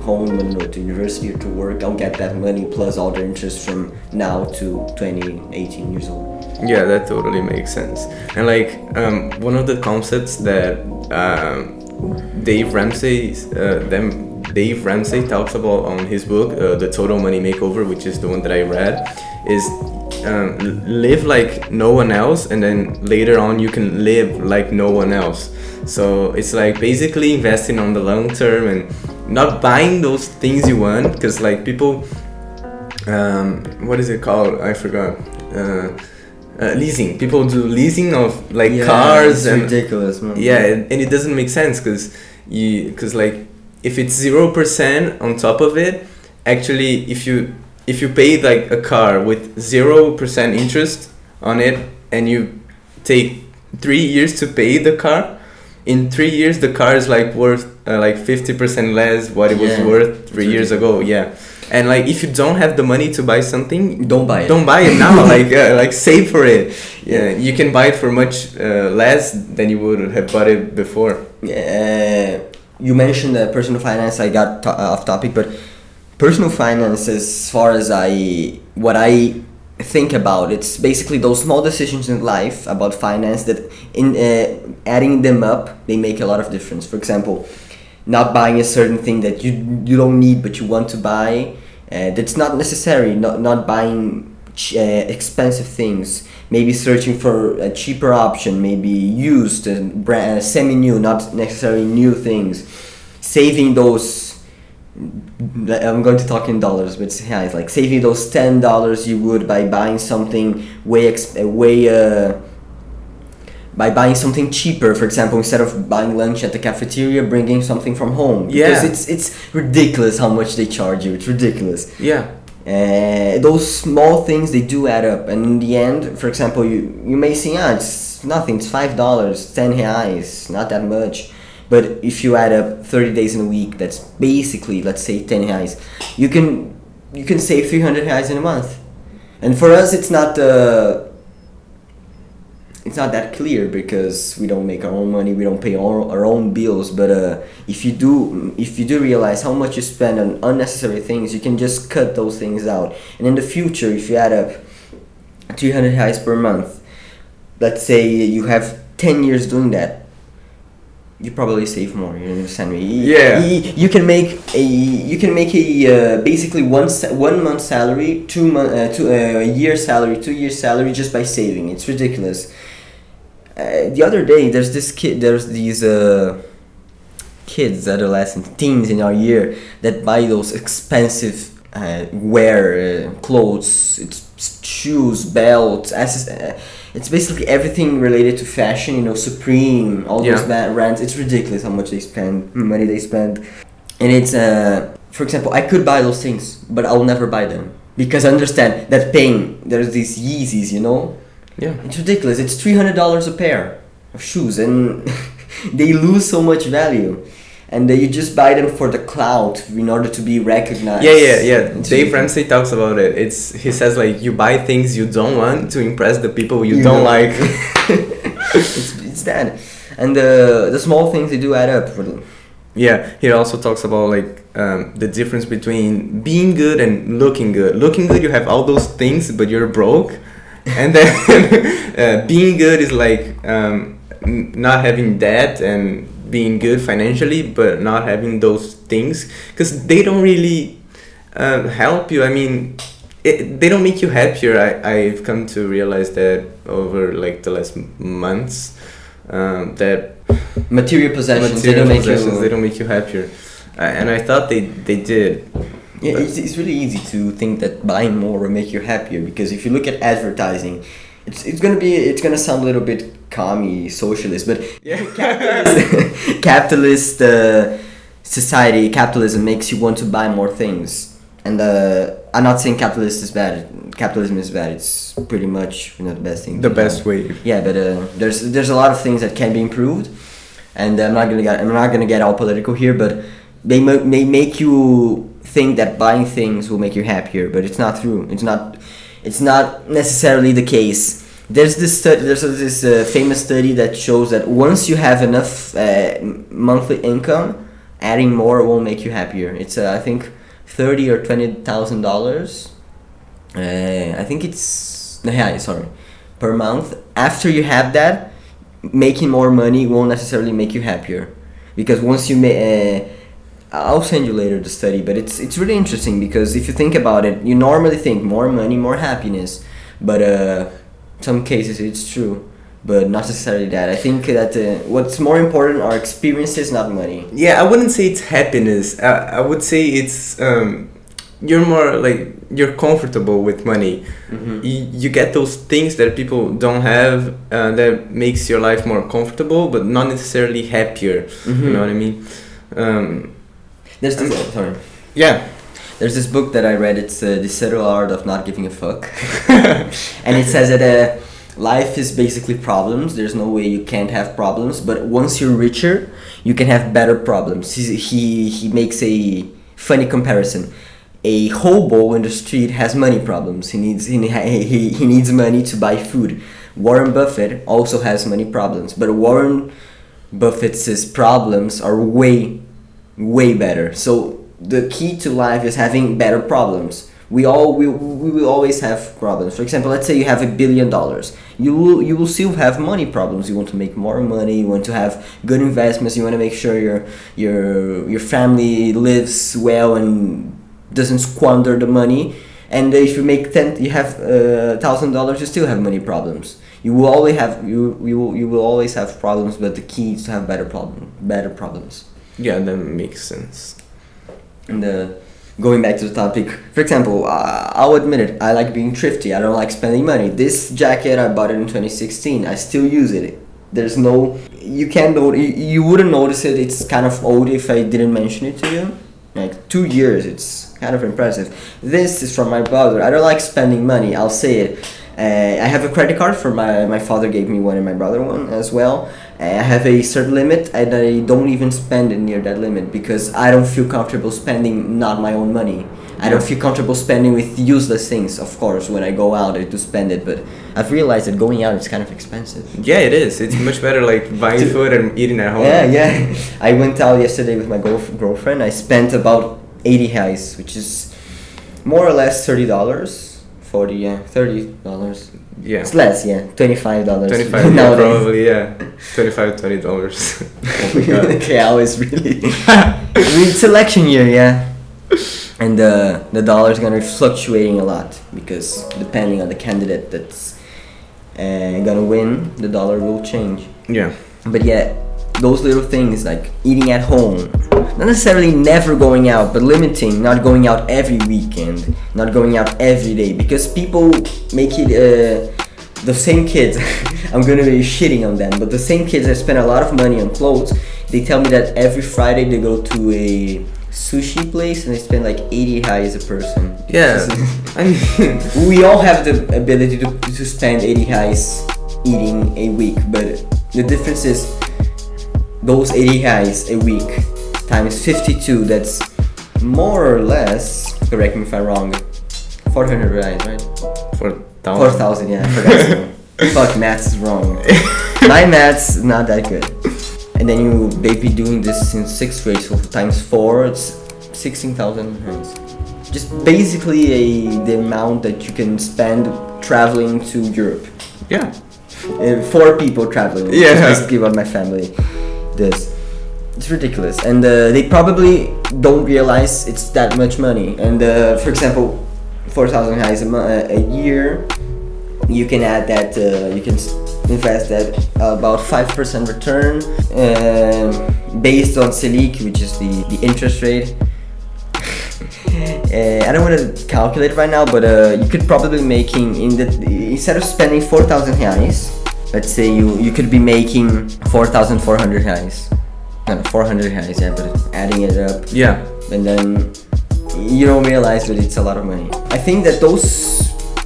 [SPEAKER 2] home and go to university or to work, I'll get that money plus all the interest from now to 20, 18 years old.
[SPEAKER 1] Yeah, that totally makes sense. And like um, one of the concepts that um, Dave Ramsey, uh, them Dave Ramsey talks about on his book, uh, The Total Money Makeover, which is the one that I read, is um, live like no one else, and then later on you can live like no one else. So it's like basically investing on the long term and not buying those things you want, because like people um, what is it called? I forgot. Uh, uh, leasing. People do leasing of like cars
[SPEAKER 2] it's
[SPEAKER 1] and
[SPEAKER 2] ridiculous, man.
[SPEAKER 1] yeah, and, and it doesn't make sense because you because like if it's zero percent on top of it, actually if you if you pay like a car with zero percent interest on it and you take three years to pay the car, in three years the car is like worth uh, like fifty percent less what it was
[SPEAKER 2] Yeah,
[SPEAKER 1] worth three years ago. Yeah, and like if you don't have the money to buy something,
[SPEAKER 2] Don't buy it.
[SPEAKER 1] don't buy it now. like uh, like save for it. Yeah, you can buy it for much uh, less than you would have bought it before.
[SPEAKER 2] Uh, you mentioned the personal finance. I got to- uh, off topic, but personal finance, as far as I what I think about, it's basically those small decisions in life about finance that, in uh, adding them up, they make a lot of difference. For example, not buying a certain thing that you you don't need but you want to buy. Uh, that's not necessary. Not not buying ch- uh, expensive things. Maybe searching for a cheaper option. Maybe used, uh, brand, semi new, not necessarily new things. Saving those. I'm going to talk in dollars, but yeah, it's like saving those ten dollars you would by buying something way ex- uh, way. Uh, by buying something cheaper, for example, instead of buying lunch at the cafeteria, bringing something from home.
[SPEAKER 1] Yeah, Because
[SPEAKER 2] it's it's ridiculous how much they charge you. It's ridiculous.
[SPEAKER 1] Yeah.
[SPEAKER 2] Uh, those small things they do add up, and in the end, for example, you you may say, ah, it's nothing. It's five dollars, ten reais, not that much. But if you add up thirty days in a week, that's basically let's say ten reais. You can you can save three hundred reais in a month, and for us, it's not. Uh, it's not that clear because we don't make our own money we don't pay our, our own bills but uh, if you do if you do realize how much you spend on unnecessary things you can just cut those things out and in the future if you add up 300 reais per month let's say you have 10 years doing that you probably save more you understand me?
[SPEAKER 1] Yeah.
[SPEAKER 2] you, you can make a you can make a uh, basically one one month salary two month uh, two uh, a year salary two years salary just by saving. It's ridiculous. Uh, the other day there's this kid there's these uh, kids adolescents teens in our year that buy those expensive uh, wear uh, clothes. It's shoes, belts, access, uh, it's basically everything related to fashion. You know, Supreme, all those
[SPEAKER 1] Yeah.
[SPEAKER 2] bad brands. It's ridiculous how much they spend, money they spend, and it's uh, for example, I could buy those things, but I'll never buy them because I understand that pain. There's these Yeezys, you know.
[SPEAKER 1] Yeah.
[SPEAKER 2] It's ridiculous. It's three hundred dollars a pair of shoes, and they lose so much value. And you just buy them for the clout in order to be recognized.
[SPEAKER 1] Yeah, yeah, yeah. Dave. Ramsey talks about it. It's he says like you buy things you don't want to impress the people you
[SPEAKER 2] Yeah.
[SPEAKER 1] don't like.
[SPEAKER 2] it's, it's that, and the the small things they do add up.
[SPEAKER 1] Yeah, he also talks about like um, the difference between being good and looking good. Looking good, you have all those things, but you're broke, and then uh, being good is like um, n- not having debt and being good financially, but not having those things because they don't really um, help you. I mean, it, they don't make you happier. I I've come to realize that over like the last months um, that
[SPEAKER 2] Material possessions they don't make
[SPEAKER 1] possessions,
[SPEAKER 2] you.
[SPEAKER 1] they don't make you happier uh, and i thought they they did
[SPEAKER 2] Yeah, it's, it's really easy to think that buying more will make you happier because if you look at advertising, it's, it's gonna be it's gonna sound a little bit commie socialist, but
[SPEAKER 1] Yeah.
[SPEAKER 2] capitalist, capitalist uh, society capitalism makes you want to buy more things. And uh, I'm not saying capitalist is bad. Capitalism is bad. It's pretty much you know the best thing.
[SPEAKER 1] the best
[SPEAKER 2] have.
[SPEAKER 1] way
[SPEAKER 2] Yeah, but uh, there's there's a lot of things that can be improved, and I'm not gonna get I'm not gonna get all political here, but they may make you think that buying things will make you happier, but it's not true. It's not it's not necessarily the case. There's this study, there's this uh, famous study that shows that once you have enough uh, monthly income, adding more will make you happier. It's uh, I think thirty or twenty thousand dollars. Uh, I think it's yeah, sorry, per month. After you have that, making more money won't necessarily make you happier, because once you may, uh, I'll send you later the study, but it's it's really interesting because if you think about it, you normally think more money, more happiness, but uh, some cases it's true, but not necessarily that. I think that uh, what's more important are experiences, not money.
[SPEAKER 1] yeah i wouldn't say it's happiness i, I would say it's um, you're more like you're comfortable with money you, you get those things that people don't have uh, that makes your life more comfortable but not necessarily happier you
[SPEAKER 2] Mhm.
[SPEAKER 1] know what i mean um,
[SPEAKER 2] There's this, sorry.
[SPEAKER 1] yeah
[SPEAKER 2] There's this book that I read. It's uh, the subtle art of not giving a fuck, and it says that uh, life is basically problems. There's no way you can't have problems, but once you're richer, you can have better problems. He he, he makes a funny comparison. A hobo in the street has money problems. He needs he, he, he needs money to buy food. Warren Buffett also has money problems, but Warren Buffett's problems are way way better. So the key to life is having better problems. We all we, we will always have problems. For example, let's say you have a billion dollars. You will you will still have money problems. You want to make more money. You want to have good investments. You want to make sure your your your family lives well and doesn't squander the money. And if you make ten, you have uh, thousand dollars, you still have money problems. You will always have you you will, you will always have problems, but the key is to have better problem better problems.
[SPEAKER 1] Yeah that makes sense
[SPEAKER 2] And uh, going back to the topic, for example, uh, I'll admit it, I like being thrifty. I don't like spending money. This jacket I bought it in 2016. I still use it. There's no, you can't you, wouldn't notice it. It's kind of old if I didn't mention it to you. Like two years, it's kind of impressive. This is from my brother. I don't like spending money. I'll say it. Uh, I have a credit card for my my father gave me one and my brother one as well. I have a certain limit and I don't even spend it near that limit because I don't feel comfortable spending not my own money. I don't feel comfortable spending with useless things. Of course, when I go out, I do spend it, but I've realized that going out is kind of expensive.
[SPEAKER 1] yeah it is it's much better like buying food and eating at home
[SPEAKER 2] Yeah, yeah. I went out yesterday with my girlf- girlfriend. I spent about 80 reais, which is more or less $30. 40, yeah, $30.
[SPEAKER 1] Yeah.
[SPEAKER 2] It's less, yeah, $25
[SPEAKER 1] 25 yeah, probably yeah. 25 20 dollars. Oh god
[SPEAKER 2] okay, I was really. It's election year, yeah. And uh, the dollar is gonna be fluctuating a lot because depending on the candidate that's uh, gonna win, the dollar will change.
[SPEAKER 1] yeah.
[SPEAKER 2] But yeah, those little things like eating at home, not necessarily never going out, but limiting, not going out every weekend, not going out every day, because people make it. Uh, the same kids, I'm gonna be shitting on them, but the same kids that spend a lot of money on clothes, they tell me that every Friday they go to a sushi place and they spend like 80 reais a person.
[SPEAKER 1] Yeah. I mean,
[SPEAKER 2] we all have the ability to, to spend 80 reais eating a week, but the difference is those 80 reais a week times 52, that's more or less, correct me if I'm wrong, 400 reais, right?
[SPEAKER 1] for
[SPEAKER 2] Four thousand, yeah. I forgot. Fuck, maths is wrong. My maths is not that good. And then you maybe doing this since sixth grade, so times four, it's sixteen thousand rands. Just basically a the amount that you can spend traveling to Europe.
[SPEAKER 1] Yeah.
[SPEAKER 2] Uh, four people traveling.
[SPEAKER 1] Yeah.
[SPEAKER 2] basically what my family does. It's ridiculous, and uh, they probably don't realize it's that much money. And uh, for example, four thousand reais a, mo- a year, you can add that. Uh, you can invest that about five percent return, um, based on Selic, which is the the interest rate. Uh, I don't want to calculate right now, but uh, you could probably making in the instead of spending four thousand reais, let's say you you could be making four thousand four hundred reais. No, four hundred reais, yeah, but adding it up,
[SPEAKER 1] Yeah.
[SPEAKER 2] and then you don't realize that it's a lot of money. I think that those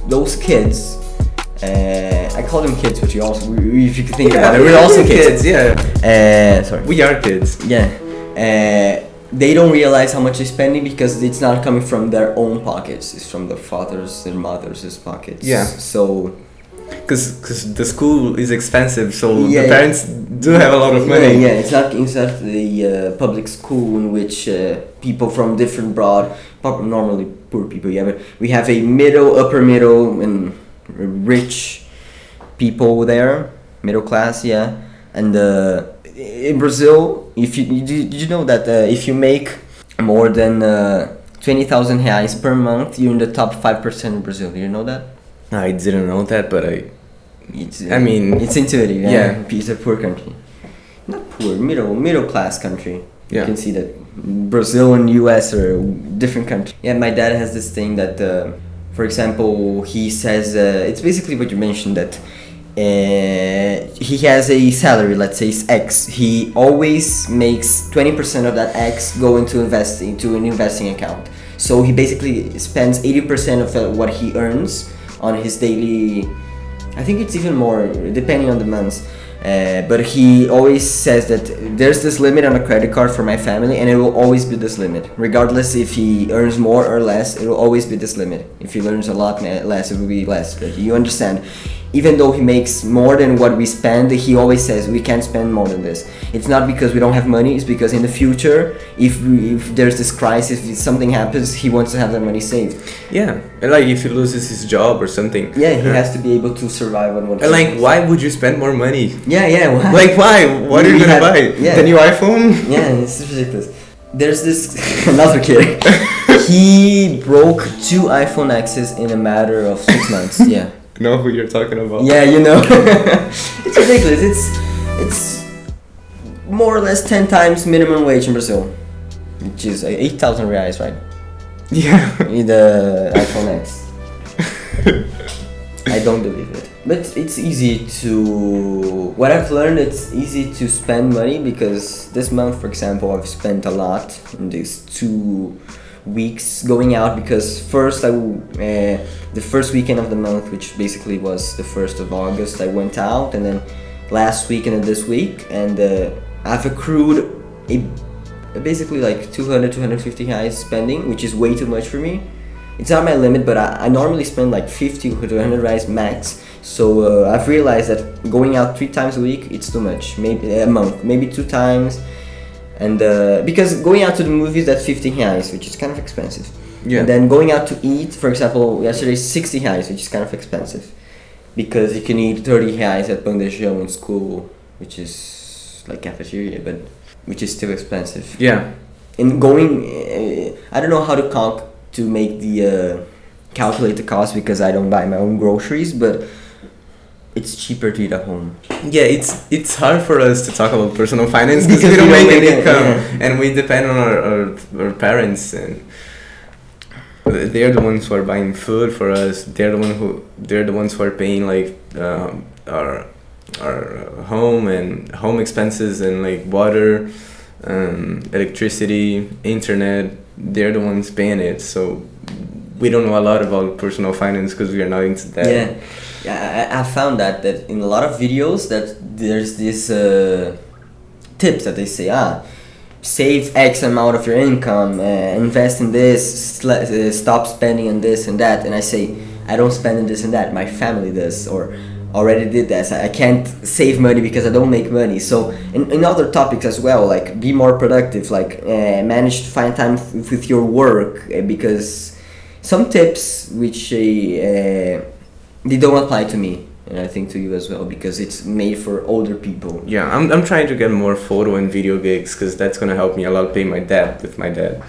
[SPEAKER 2] those kids, uh, I call them kids, but you also if you think about it, we're also kids.
[SPEAKER 1] Yeah.
[SPEAKER 2] Uh, sorry.
[SPEAKER 1] We are kids.
[SPEAKER 2] Yeah. Uh, they don't realize how much they're spending because it's not coming from their own pockets. It's from their fathers, their mothers' pockets.
[SPEAKER 1] Yeah.
[SPEAKER 2] So
[SPEAKER 1] Cause, cause the school is expensive, so
[SPEAKER 2] Yeah,
[SPEAKER 1] the parents do have a lot of money.
[SPEAKER 2] Yeah, yeah. It's not it's not the uh, public school in which uh, people from different broad, normally poor people. Yeah, but we have a middle, upper middle, and rich people there, middle class. Yeah, and uh, in Brazil, if you you- did you know that uh, if you make more than uh, twenty thousand reais per month, you're in the top five percent in Brazil. Do you know that?
[SPEAKER 1] I didn't know that, but I.
[SPEAKER 2] It's,
[SPEAKER 1] I mean,
[SPEAKER 2] it's intuitive. Yeah,
[SPEAKER 1] yeah.
[SPEAKER 2] it's a poor country, not poor, middle middle class country.
[SPEAKER 1] Yeah.
[SPEAKER 2] You can see that Brazil and U.S. are different countries. Yeah, my dad has this thing that, uh, for example, he says uh, it's basically what you mentioned that. Uh, he has a salary, let's say it's X. He always makes twenty percent of that X go into investing into an investing account. So he basically spends eighty percent of what he earns on his daily I think it's even more depending on the months. Uh, but he always says that there's this limit on a credit card for my family, and it will always be this limit, regardless if he earns more or less. It will always be this limit. If he earns a lot less, it will be less. But you understand? Even though he makes more than what we spend, he always says we can't spend more than this. It's not because we don't have money. It's because in the future, if we, if there's this crisis, if something happens, he wants to have that money saved.
[SPEAKER 1] Yeah, and like if he loses his job or something.
[SPEAKER 2] Yeah, he has to be able to survive on what.
[SPEAKER 1] And like, why would you spend more money?
[SPEAKER 2] Yeah, yeah. Why?
[SPEAKER 1] Like, why? What are you gonna
[SPEAKER 2] have-
[SPEAKER 1] buy?
[SPEAKER 2] yeah.
[SPEAKER 1] The new iPhone?
[SPEAKER 2] Yeah, it's ridiculous. There's this another kid. he broke two iPhone X's in a matter of six months. Yeah.
[SPEAKER 1] Know who you're talking about.
[SPEAKER 2] Yeah, you know. it's ridiculous. It's it's more or less ten times minimum wage in Brazil, which is eight thousand reais, right?
[SPEAKER 1] Yeah.
[SPEAKER 2] In the iPhone X. I don't believe it. But it's easy to. What I've learned, it's easy to spend money because this month, for example, I've spent a lot in these two weeks going out because first I uh, the first weekend of the month which basically was the 1st of August I went out and then last weekend and this week and uh, I've accrued a basically like 200 250 reais spending which is way too much for me. It's not my limit but I, I normally spend like 50 to 100 reais max. So uh, I've realized that going out three times a week it's too much. Maybe a month maybe two times and uh, because going out to the movies that's 50 reais which is kind of expensive
[SPEAKER 1] Yeah.
[SPEAKER 2] and then going out to eat for example yesterday 60 reais which is kind of expensive because you can eat 30 reais at Bandejão in school which is like cafeteria but which is still expensive
[SPEAKER 1] Yeah.
[SPEAKER 2] and going uh, i don't know how to calc to make the uh, calculate the cost because i don't buy my own groceries but it's cheaper to eat at home.
[SPEAKER 1] yeah it's it's hard for us to talk about personal finance because we don't make any income
[SPEAKER 2] yeah.
[SPEAKER 1] and we depend on our, our, our parents and they're the ones who are buying food for us they're the one who they're the ones who are paying like um, our our home and home expenses and like water um, electricity internet they're the ones paying it so we don't know a lot about personal finance because we are not into that
[SPEAKER 2] yeah. I, I found that that in a lot of videos that there's this uh, tips that they say ah save X amount of your income, uh, invest in this, uh, stop spending on this and that, and I say I don't spend on this and that. My family does or already did that. I can't save money because I don't make money. So in, in other topics as well, like be more productive, like uh, manage to find time with your work uh, because some tips which uh, they don't apply to me and I think to you as well because it's made for older people.
[SPEAKER 1] Yeah, I'm, I'm trying to get more photo and video gigs because that's gonna help me a lot pay my debt with my dad.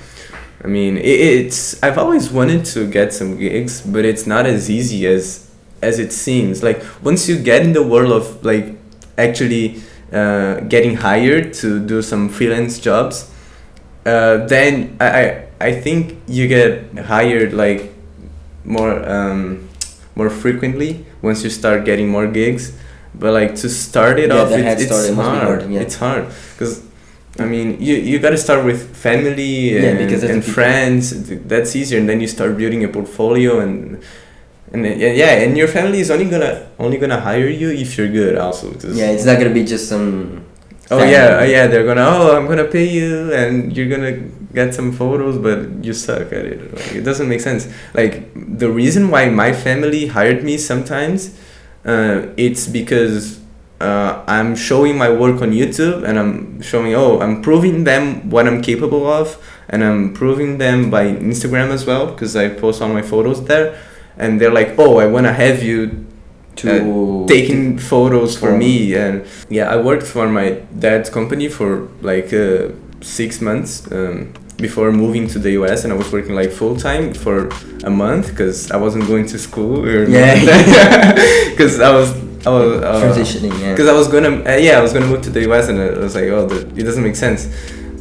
[SPEAKER 1] I mean, it, it's I've always wanted to get some gigs, but it's not as easy as as it seems. Like once you get in the world of like actually uh, getting hired to do some freelance jobs, uh, then I, I I think you get hired like more um, more frequently once you start getting more gigs. But like to start it
[SPEAKER 2] Yeah,
[SPEAKER 1] off, it, it's
[SPEAKER 2] start, it must be
[SPEAKER 1] hard.
[SPEAKER 2] hard, yeah.
[SPEAKER 1] It's hard because I mean you you got to start with family
[SPEAKER 2] Yeah,
[SPEAKER 1] and,
[SPEAKER 2] because
[SPEAKER 1] and friends. That's easier, and then you start building a portfolio and. And yeah, yeah, and your family is only gonna only gonna hire you if you're good, also.
[SPEAKER 2] Yeah, it's not gonna be just some.
[SPEAKER 1] Oh yeah, uh, yeah. They're gonna. Oh, I'm gonna pay you, and you're gonna get some photos, but you suck at it. Like, it doesn't make sense. Like the reason why my family hired me sometimes, uh, it's because uh, I'm showing my work on YouTube, and I'm showing. Oh, I'm proving them what I'm capable of, and I'm proving them by Instagram as well, because I post all my photos there, and they're like, oh, I wanna have you
[SPEAKER 2] To
[SPEAKER 1] taking photos for me and yeah i worked for my dad's company for like uh, six months um, before moving to the us and i was working like full time for a month because i wasn't going to school
[SPEAKER 2] Yeah.
[SPEAKER 1] because i was i was uh,
[SPEAKER 2] transitioning. Yeah.
[SPEAKER 1] because I was gonna uh, yeah I was gonna move to the US and I was like oh it doesn't make sense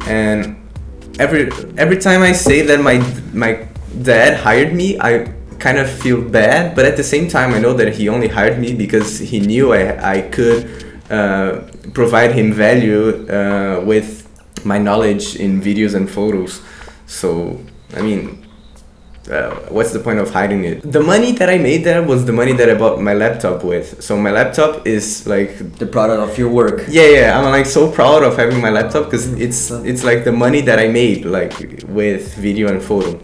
[SPEAKER 1] and every every time I say that my my dad hired me I kind of feel bad but at the same time I know that he only hired me because he knew I, I could uh, provide him value uh, with my knowledge in videos and photos so I mean uh, what's the point of hiding it? The money that I made there was the money that I bought my laptop with. So my laptop is like
[SPEAKER 2] the product of your work.
[SPEAKER 1] yeah, yeah. I'm like so proud of having my laptop because it's it's like the money that I made like with video and photo.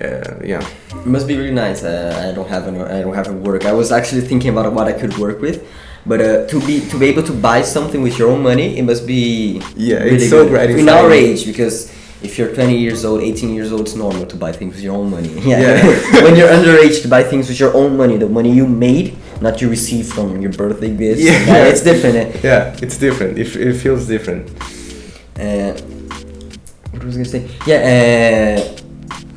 [SPEAKER 1] Uh, yeah.
[SPEAKER 2] It must be really nice. Uh, I don't have an, I don't have a work. I was actually thinking about what I could work with, but uh, to be to be able to buy something with your own money, it must be
[SPEAKER 1] Yeah,
[SPEAKER 2] really
[SPEAKER 1] it's so
[SPEAKER 2] good.
[SPEAKER 1] gratifying.
[SPEAKER 2] In our age, because if you're 20 years old, 18 years old, it's normal to buy things with your own money. Yeah.
[SPEAKER 1] Yeah.
[SPEAKER 2] when you're underage, to buy things with your own money, the money you made, not you received from your birthday gifts.
[SPEAKER 1] Yeah.
[SPEAKER 2] Yeah, it's different. eh?
[SPEAKER 1] Yeah, it's different. It, it feels different.
[SPEAKER 2] Uh, what was I gonna say? Yeah, uh,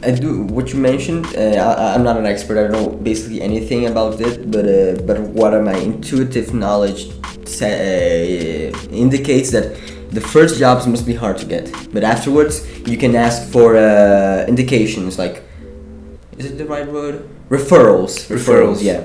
[SPEAKER 2] I do. What you mentioned, uh, I, I'm not an expert. I don't know basically anything about it, but uh, but what my intuitive knowledge sa- uh, indicates that the first jobs must be hard to get, but afterwards you can ask for uh, indications like, is it the right word? Referrals.
[SPEAKER 1] Referrals.
[SPEAKER 2] Yeah.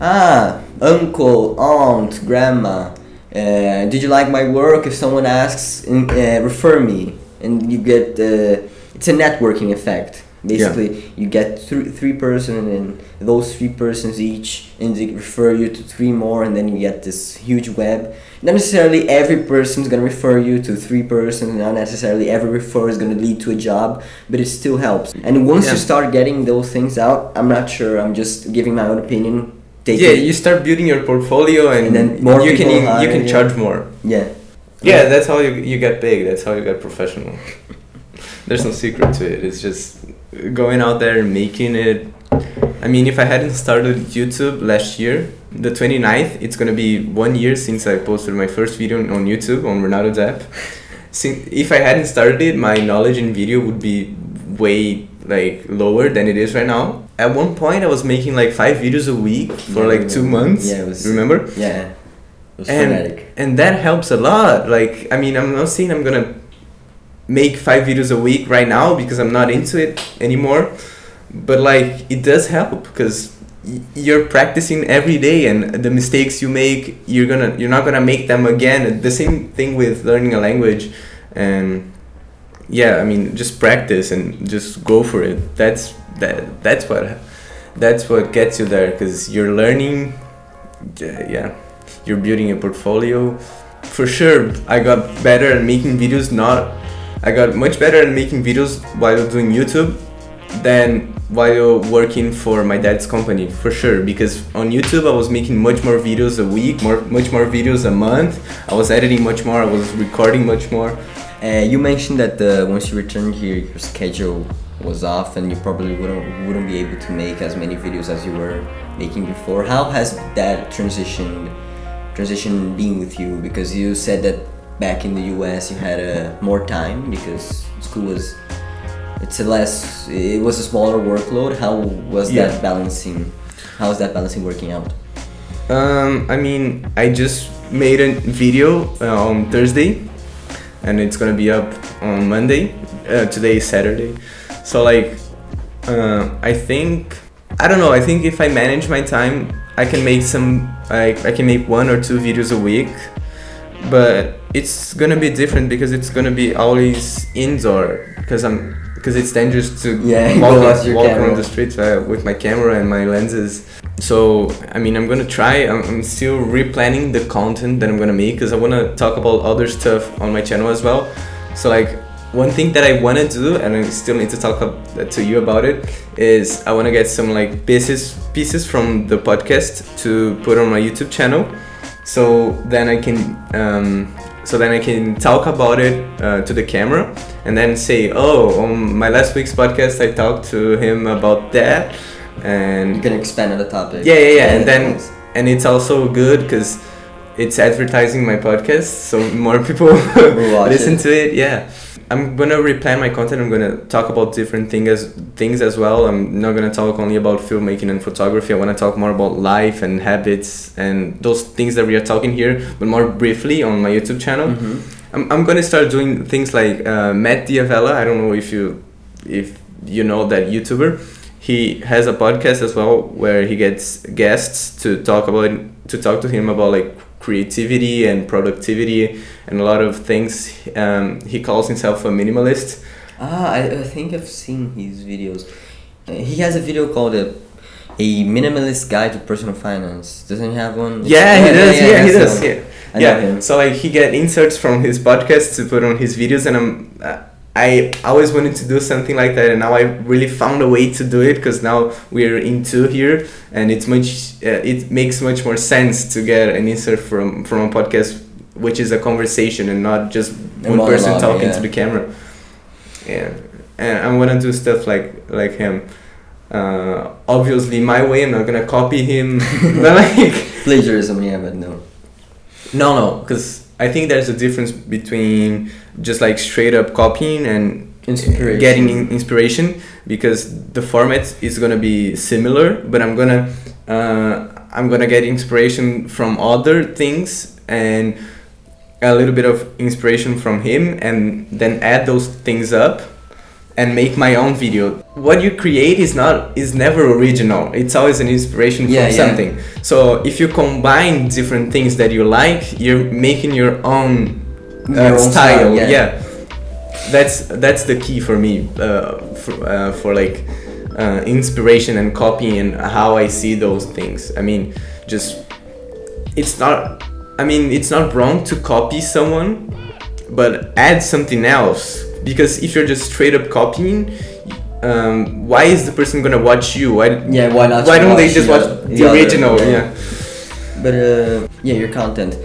[SPEAKER 2] Ah, uncle, aunt, grandma. Uh, did you like my work? If someone asks, in- uh, refer me, and you get. Uh, it's a networking effect. Basically, you get three three person, and those three persons each, and they refer you to three more, and then you get this huge web. Not necessarily every person is gonna refer you to three persons. Not necessarily every refer is gonna lead to a job, but it still helps. And once you start getting those things out, I'm not sure. I'm just giving my own opinion.
[SPEAKER 1] Yeah,
[SPEAKER 2] it.
[SPEAKER 1] you start building your portfolio and,
[SPEAKER 2] And then more
[SPEAKER 1] you can
[SPEAKER 2] people
[SPEAKER 1] you can charge more.
[SPEAKER 2] Yeah.
[SPEAKER 1] Yeah, that's how you, you get big. That's how you get professional. There's no secret to it. It's just going out there and making it. I mean, if I hadn't started YouTube last year, the 29th, it's gonna be one year since I posted my first video on YouTube on Renato Depp. Since, if I hadn't started it, my knowledge in video would be way like lower than it is right now. at one point I was making like five videos a week for like two months.
[SPEAKER 2] Yeah, it was-
[SPEAKER 1] remember?
[SPEAKER 2] Yeah. It was
[SPEAKER 1] And- and that helps a lot like i mean i'm not saying i'm gonna make five videos a week right now because i'm not into it anymore. But like it does help because you're practicing every day and the mistakes you make you're gonna you're not gonna make them again. The same thing with learning a language and yeah i mean just practice and just go for it. That's that that's what that's what gets you there because you're learning yeah, yeah you're building a portfolio. For sure i got better at making videos not i got much better at making videos while doing youtube than while working for my dad's company for sure because on youtube i was making much more videos a week more much more videos a month i was editing much more i was recording much more
[SPEAKER 2] Uh, you mentioned that uh, once you returned here, your schedule was off, and you probably wouldn't wouldn't be able to make as many videos as you were making before. How has that transition transition been with you? Because you said that back in the U.S. you had uh, more time because school was it's a less it was a smaller workload. How was
[SPEAKER 1] Yeah.
[SPEAKER 2] that balancing? How is that balancing working out?
[SPEAKER 1] Um, I mean, I just made a video uh, on Thursday, and it's gonna be up on Monday. Uh, today is Saturday, so like, uh, I think I don't know. I think if I manage my time, I can make some like I can make one or two videos a week, but it's gonna be different because it's gonna be always indoor because I'm because it's dangerous to
[SPEAKER 2] Yeah,
[SPEAKER 1] walk, walk around the streets uh, with my camera and my lenses. So I mean, I'm gonna try. I'm, I'm still replanning the content that I'm gonna make because I wanna talk about other stuff on my channel as well. So like one thing that I wanna do, and I still need to talk up, to you about it, is I wanna get some like pieces pieces from the podcast to put on my YouTube channel. So then I can um, so then I can talk about it uh, to the camera and then say, oh, on my last week's podcast I talked to him about that, and
[SPEAKER 2] You can expand on the topic.
[SPEAKER 1] yeah, yeah, yeah, and then
[SPEAKER 2] nice.
[SPEAKER 1] and it's also good because it's advertising my podcast, so more people listen
[SPEAKER 2] it.
[SPEAKER 1] to it. Yeah, I'm gonna replan my content. I'm gonna talk about different thing as things as well. I'm not gonna talk only about filmmaking and photography. I wanna talk more about life and habits and those things that we are talking here, but more briefly on my YouTube channel.
[SPEAKER 2] Mhm.
[SPEAKER 1] I'm, I'm gonna start doing things like uh, Matt D'Avella. I don't know if you if you know that YouTuber. He has a podcast as well where he gets guests to talk about to talk to him about like creativity and productivity and a lot of things. Um, he calls himself a minimalist.
[SPEAKER 2] Ah, I, I think I've seen his videos. Uh, he has a video called a, a minimalist guide to personal finance. Doesn't he have one?
[SPEAKER 1] Yeah, he does. Yeah, he does. Yeah. Yeah. So like he get inserts from his podcast to put on his videos, and I'm uh, I always wanted to do something like that, and now I really found a way to do it because now we're in two here, and it's much uh, it makes much more sense to get an insert from from a podcast, which is a conversation and not just
[SPEAKER 2] A
[SPEAKER 1] one person talking
[SPEAKER 2] yeah.
[SPEAKER 1] to the camera. Yeah, and I want to do stuff like like him. Uh, obviously, my way. I'm not gonna copy him, but like.
[SPEAKER 2] Plagiarism, yeah, but no.
[SPEAKER 1] No, no, because I think there's a difference between just like straight up copying and
[SPEAKER 2] Inspiration.
[SPEAKER 1] getting in- inspiration because the format is gonna be similar, but I'm gonna uh, I'm gonna get inspiration from other things and a little bit of inspiration from him, and then add those things up and make my own video. What you create is not is never original. It's always an inspiration
[SPEAKER 2] Yeah,
[SPEAKER 1] from
[SPEAKER 2] yeah.
[SPEAKER 1] something. So if you combine different things that you like, you're making your own, uh, style.
[SPEAKER 2] style,
[SPEAKER 1] yeah.
[SPEAKER 2] yeah.
[SPEAKER 1] that's that's the key for me uh, for, uh, for like uh, inspiration and copying and how I see those things. I mean, just it's not. I mean, it's not wrong to copy someone, but add something else. Because if you're just straight up copying, um, why is the person gonna watch you? Why,
[SPEAKER 2] Yeah, why not
[SPEAKER 1] Why don't they just watch
[SPEAKER 2] the
[SPEAKER 1] the,
[SPEAKER 2] other,
[SPEAKER 1] original?
[SPEAKER 2] yeah.
[SPEAKER 1] Yeah.
[SPEAKER 2] But uh, yeah, your content.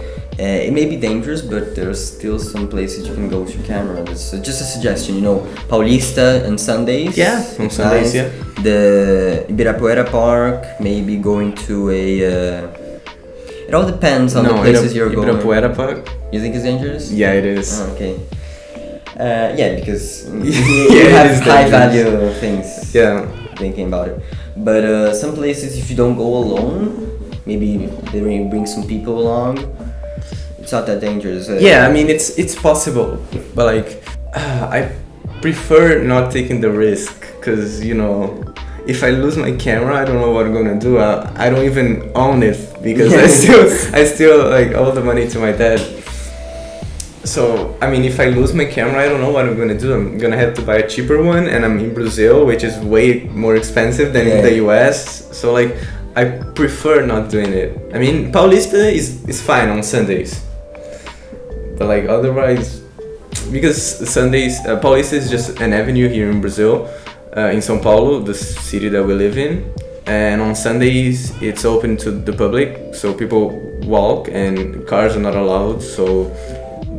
[SPEAKER 2] Uh, it may be dangerous, but there's still some places you can go with your camera. That's uh, just a suggestion, you know. Paulista and Sundays.
[SPEAKER 1] Yeah, on Sundays,
[SPEAKER 2] nice.
[SPEAKER 1] yeah.
[SPEAKER 2] The Ibirapuera Park, maybe going to a. Uh, it all depends on the places you're going.
[SPEAKER 1] Ibirapuera Park.
[SPEAKER 2] You think it's dangerous?
[SPEAKER 1] Yeah, it is.
[SPEAKER 2] Oh, okay. Uh, yeah, because you,
[SPEAKER 1] Yeah,
[SPEAKER 2] have high value things.
[SPEAKER 1] Yeah.
[SPEAKER 2] thinking about it. But uh, some places, if you don't go alone, maybe they bring some people along. It's not that dangerous. Uh,
[SPEAKER 1] yeah, I mean it's it's possible, but like I prefer not taking the risk because you know if I lose my camera, I don't know what I'm gonna do. I, I don't even own it because I still I still like owe the money to my dad. So I mean, if I lose my camera, I don't know what I'm gonna do. I'm gonna have to buy a cheaper one, and I'm in Brazil, which is way more expensive than
[SPEAKER 2] Yeah.
[SPEAKER 1] in the US. So like, I prefer not doing it. I mean, Paulista is is fine on Sundays, but like otherwise, because Sundays uh, Paulista is just an avenue here in Brazil, uh, in São Paulo, the city that we live in. And on Sundays, it's open to the public, so people walk and cars are not allowed. So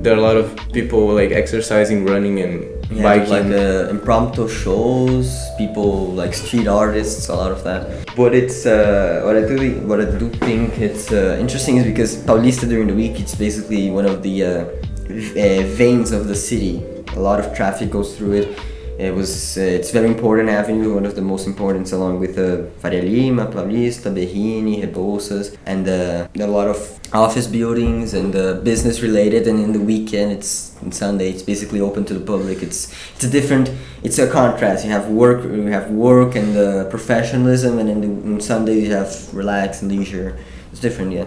[SPEAKER 1] there are a lot of people like exercising, running, and
[SPEAKER 2] Yeah,
[SPEAKER 1] biking.
[SPEAKER 2] like uh, impromptu shows, people like street artists, a lot of that. But it's uh, what I do what I do think it's uh, interesting is because Paulista during the week it's basically one of the uh, uh, veins of the city. A lot of traffic goes through it. It was uh, it's very important avenue, one of the most important, along with uh, Faria Lima, Paulista, Berrini, Rebouças, and uh, a lot of office buildings and uh, business related. And in the weekend, it's on Sunday, it's basically open to the public. It's it's a different, it's a contrast. You have work, you have work and uh, professionalism, and then the, on Sunday you have relax and leisure. It's different, yeah.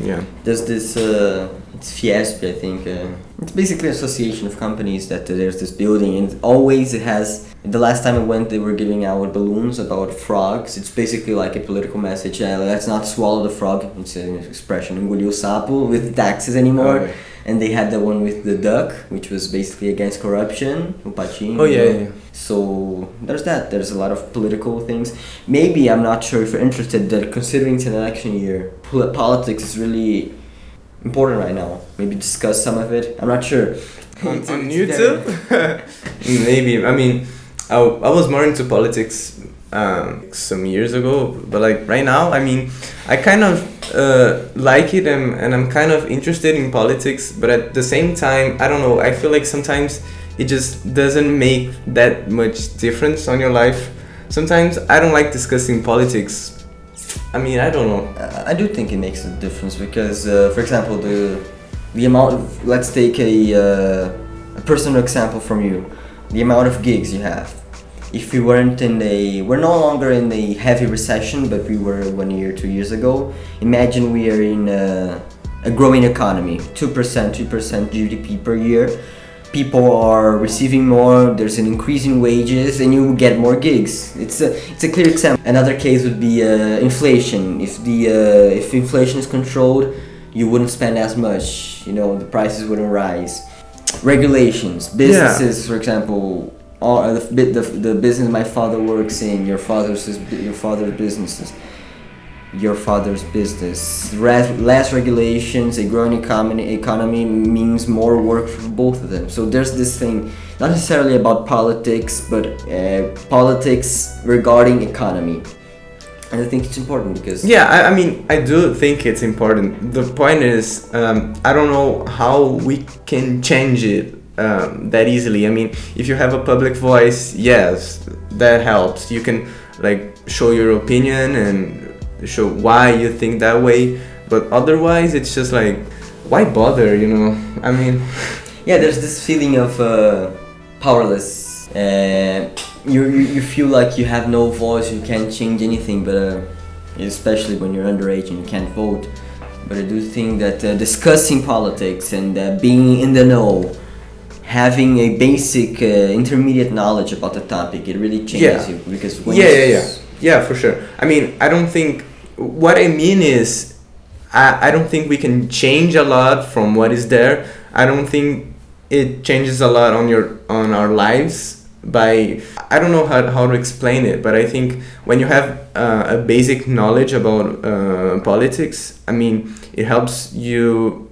[SPEAKER 1] yeah.
[SPEAKER 2] There's this, uh, it's Fiesp, I think. Uh, it's basically an association of companies that uh, there's this building, and always it has. The last time I went, they were giving out balloons about frogs. It's basically like a political message. Uh, let's not swallow the frog. It's an expression. Engoliu sapo with taxes anymore.
[SPEAKER 1] Okay.
[SPEAKER 2] And they had the one with the duck, which was basically against corruption.
[SPEAKER 1] Oh yeah, yeah.
[SPEAKER 2] So there's that. There's a lot of political things. Maybe I'm not sure if you're interested. That considering it's an election year, politics is really important right now. Maybe discuss some of it. I'm not sure.
[SPEAKER 1] on, on YouTube? Maybe. I mean, I, I was more into politics um, some years ago, but like right now, I mean, I kind of uh, like it and, and I'm kind of interested in politics, but at the same time, I don't know, I feel like sometimes it just doesn't make that much difference on your life. Sometimes I don't like discussing politics. I mean, I don't know.
[SPEAKER 2] I do think it makes a difference because, uh, for example, the the amount of let's take a uh, a personal example from you, the amount of gigs you have. If we weren't in a, we're no longer in a heavy recession, but we were one year, two years ago. Imagine we are in a, a growing economy, two percent, two percent GDP per year. People are receiving more. There's an increase in wages, and you get more gigs. It's a it's a clear example. Another case would be uh, inflation. If the uh, if inflation is controlled, you wouldn't spend as much. You know, the prices wouldn't rise. Regulations, businesses, for example, are the, bit- the the business my father works in. Your father's your father's businesses your father's business. Less, less regulations, a growing economy, economy means more work for both of them. So there's this thing, not necessarily about politics, but uh, politics regarding economy. And I think it's important because
[SPEAKER 1] Yeah, I, I mean, I do think it's important. The point is, um, I don't know how we can change it um, that easily. I mean, if you have a public voice, yes, that helps. You can like show your opinion and show why you think that way. But otherwise, it's just like, why bother? You know? I mean,
[SPEAKER 2] yeah, there's this feeling of uh, powerless. Uh, you, you you feel like you have no voice, you can't change anything, but uh, especially when you're underage and you can't vote. But I do think that uh, discussing politics and uh, being in the know, having a basic uh, intermediate knowledge about the topic, it really changes
[SPEAKER 1] Yeah.
[SPEAKER 2] you because when
[SPEAKER 1] yeah,
[SPEAKER 2] you
[SPEAKER 1] yeah, yeah, yeah, for sure. I mean, I don't think. What I mean is, I, I don't think we can change a lot from what is there. I don't think it changes a lot on your on our lives by. I don't know how, how to explain it, but I think when you have uh, a basic knowledge about uh, politics, I mean, it helps you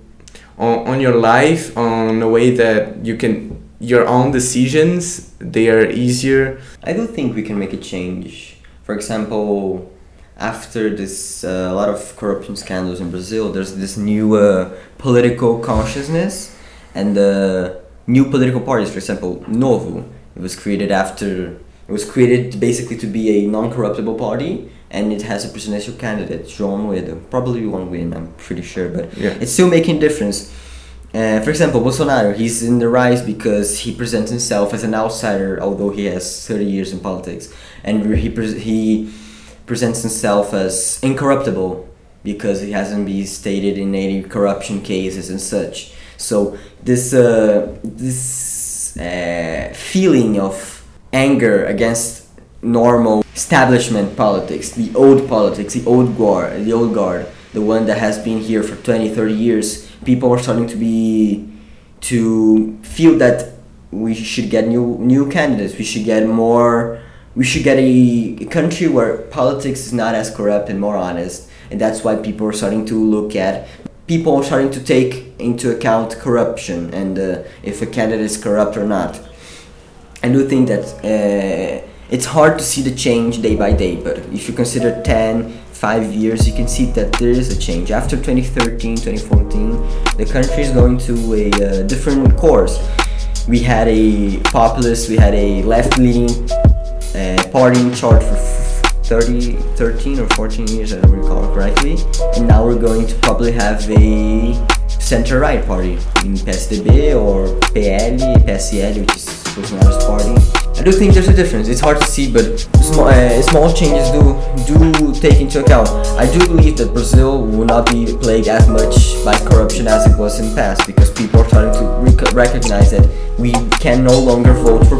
[SPEAKER 1] on, on your life on a way that you can your own decisions they are easier
[SPEAKER 2] I do think we can make a change. For example, after this uh, a lot of corruption scandals in Brazil, there's this new uh, political consciousness and uh, new political parties. For example, Novo. It was created after It was created basically to be a non-corruptible party, and it has a presidential candidate, João Amoêdo. Probably won't win, I'm pretty sure, but
[SPEAKER 1] Yeah.
[SPEAKER 2] it's still making difference. Uh, for example, Bolsonaro, he's in the rise because he presents himself as an outsider, although he has 30 years in politics, and he pres he presents himself as incorruptible because he hasn't been stated in any corruption cases and such. So this uh, this uh, feeling of anger against normal establishment politics, the old politics, the old guard, the old guard, the one that has been here for 20, 30 years, people are starting to be to feel that we should get new new candidates. We should get more. We should get a, a country where politics is not as corrupt and more honest, and that's why people are starting to look at. People are starting to take into account corruption and uh, if a candidate is corrupt or not. I do think that uh, it's hard to see the change day by day, but if you consider 10, 5 years, you can see that there is a change. After 2013, 2014, the country is going to a uh, different course. We had a populist, we had a left leaning uh, party in charge for 30, 13 or 14 years, I don't recall correctly, and now we're going to probably have a center right party in PSDB or PL, PSL, which is Bolsonaro's party. I do think there's a difference. It's hard to see, but small, uh, small changes do do take into account. I do believe that Brazil will not be plagued as much by corruption as it was in the past because people are starting to rec- recognize that we can no longer vote for,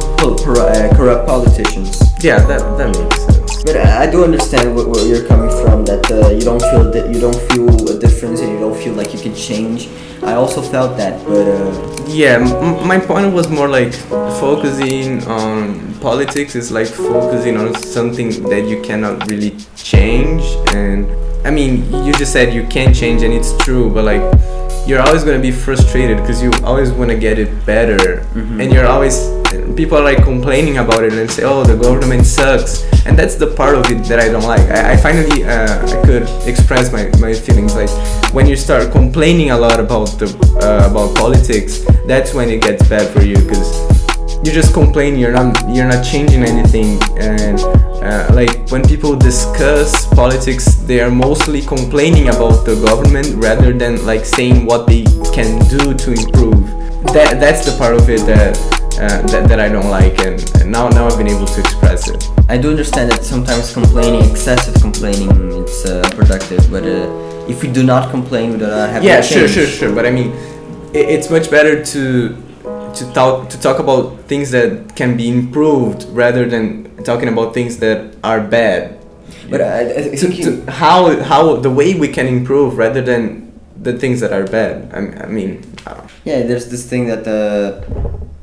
[SPEAKER 2] uh, corrupt politicians.
[SPEAKER 1] Yeah, that that makes.
[SPEAKER 2] But I I do understand where, where you're coming from. That uh, you don't feel that you don't feel a difference and you don't feel like you can change. I also felt that, but uh,
[SPEAKER 1] Yeah, m- my point was more like focusing on politics is like focusing on something that you cannot really change. And I mean, you just said you can't change, and it's true, but like you're always gonna be frustrated because you always want to get it better, and you're always people are like complaining about it and say, oh, the government sucks, and that's the part of it that I don't like. I, I finally uh, I could express my, my feelings. Like when you start complaining a lot about the uh, about politics, that's when it gets bad for you because you just complain. You're not you're not changing anything, and uh, like when people discuss politics, they are mostly complaining about the government rather than like saying what they can do to improve. That that's the part of it that. Uh, that, that I don't like and, and now now I've been able to express it.
[SPEAKER 2] I do understand that sometimes complaining, excessive complaining, it's uh, productive. But uh, if we do not complain, we do not have
[SPEAKER 1] yeah sure sure sure but i mean it, it's much better to to talk to talk about things that can be improved rather than talking about things that are bad
[SPEAKER 2] But I, I
[SPEAKER 1] to, to how how the way we can improve rather than the things that are bad i, I mean uh,
[SPEAKER 2] yeah, there's this thing that uh,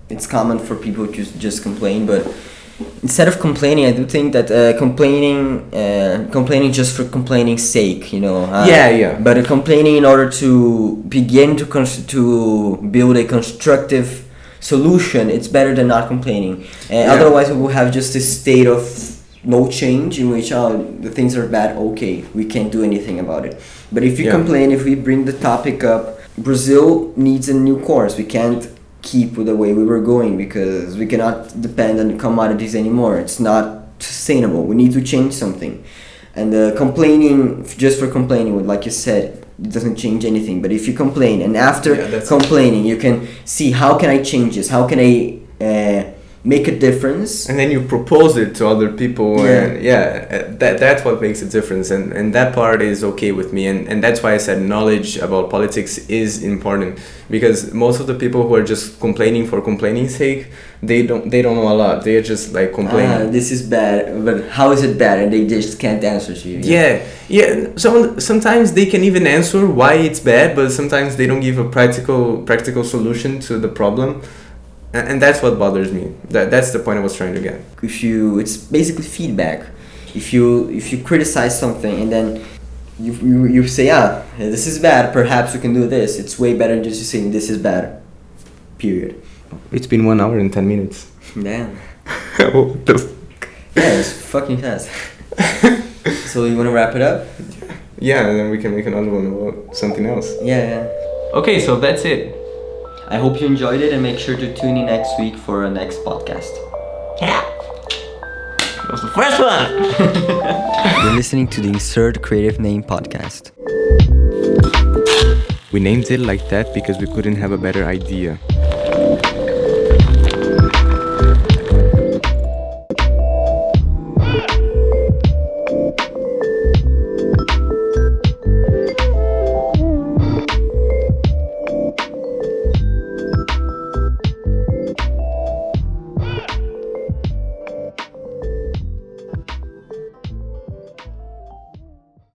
[SPEAKER 2] it's common for people to just, complain, but instead of complaining, I do think that uh, complaining, uh, complaining just for complaining's sake, you know. Uh,
[SPEAKER 1] Yeah, yeah.
[SPEAKER 2] But uh, complaining in order to begin to to build a constructive solution, it's better than not complaining. Uh,
[SPEAKER 1] Yeah.
[SPEAKER 2] Otherwise, we will have just a state of no change in which oh, the things are bad. Okay, we can't do anything about it. But if you
[SPEAKER 1] Yeah.
[SPEAKER 2] complain, if we bring the topic up, Brazil needs a new course. We can't keep with the way we were going because we cannot depend on commodities anymore. It's not sustainable. We need to change something. And uh, complaining just for complaining, would like you said, it doesn't change anything. But if you complain and after
[SPEAKER 1] Yeah,
[SPEAKER 2] complaining, you can see how can I change this? How can I uh, make a difference?
[SPEAKER 1] and then you propose it to other people
[SPEAKER 2] Yeah.
[SPEAKER 1] and yeah uh, that that's what makes a difference and and that part is okay with me and and that's why i said knowledge about politics is important because most of the people who are just complaining for complaining's sake they don't they don't know a lot they're just like complaining
[SPEAKER 2] Ah, this is bad, but how is it bad? And they just can't answer to you.
[SPEAKER 1] yeah yeah some sometimes they can even answer why it's bad but sometimes they don't give a practical practical solution to the problem and, and that's what bothers me. That that's the point i was trying to get.
[SPEAKER 2] If you it's basically feedback. If you if you criticize something and then you, you, you say ah this is bad. Perhaps we can do this. It's way better than just saying this is bad. Period.
[SPEAKER 1] It's been one hour and 10 minutes.
[SPEAKER 2] Damn.
[SPEAKER 1] What the f-
[SPEAKER 2] yeah it's fucking fast. So you want to wrap it up?
[SPEAKER 1] Yeah and then we can make another one about something else.
[SPEAKER 2] Yeah, yeah.
[SPEAKER 1] Okay so that's it
[SPEAKER 2] i hope you enjoyed it and make sure to tune in next week for our next podcast Yeah.
[SPEAKER 3] That was the First one!
[SPEAKER 2] You're listening to the Insert Creative Name podcast.
[SPEAKER 1] We named it like that because we couldn't have a better idea.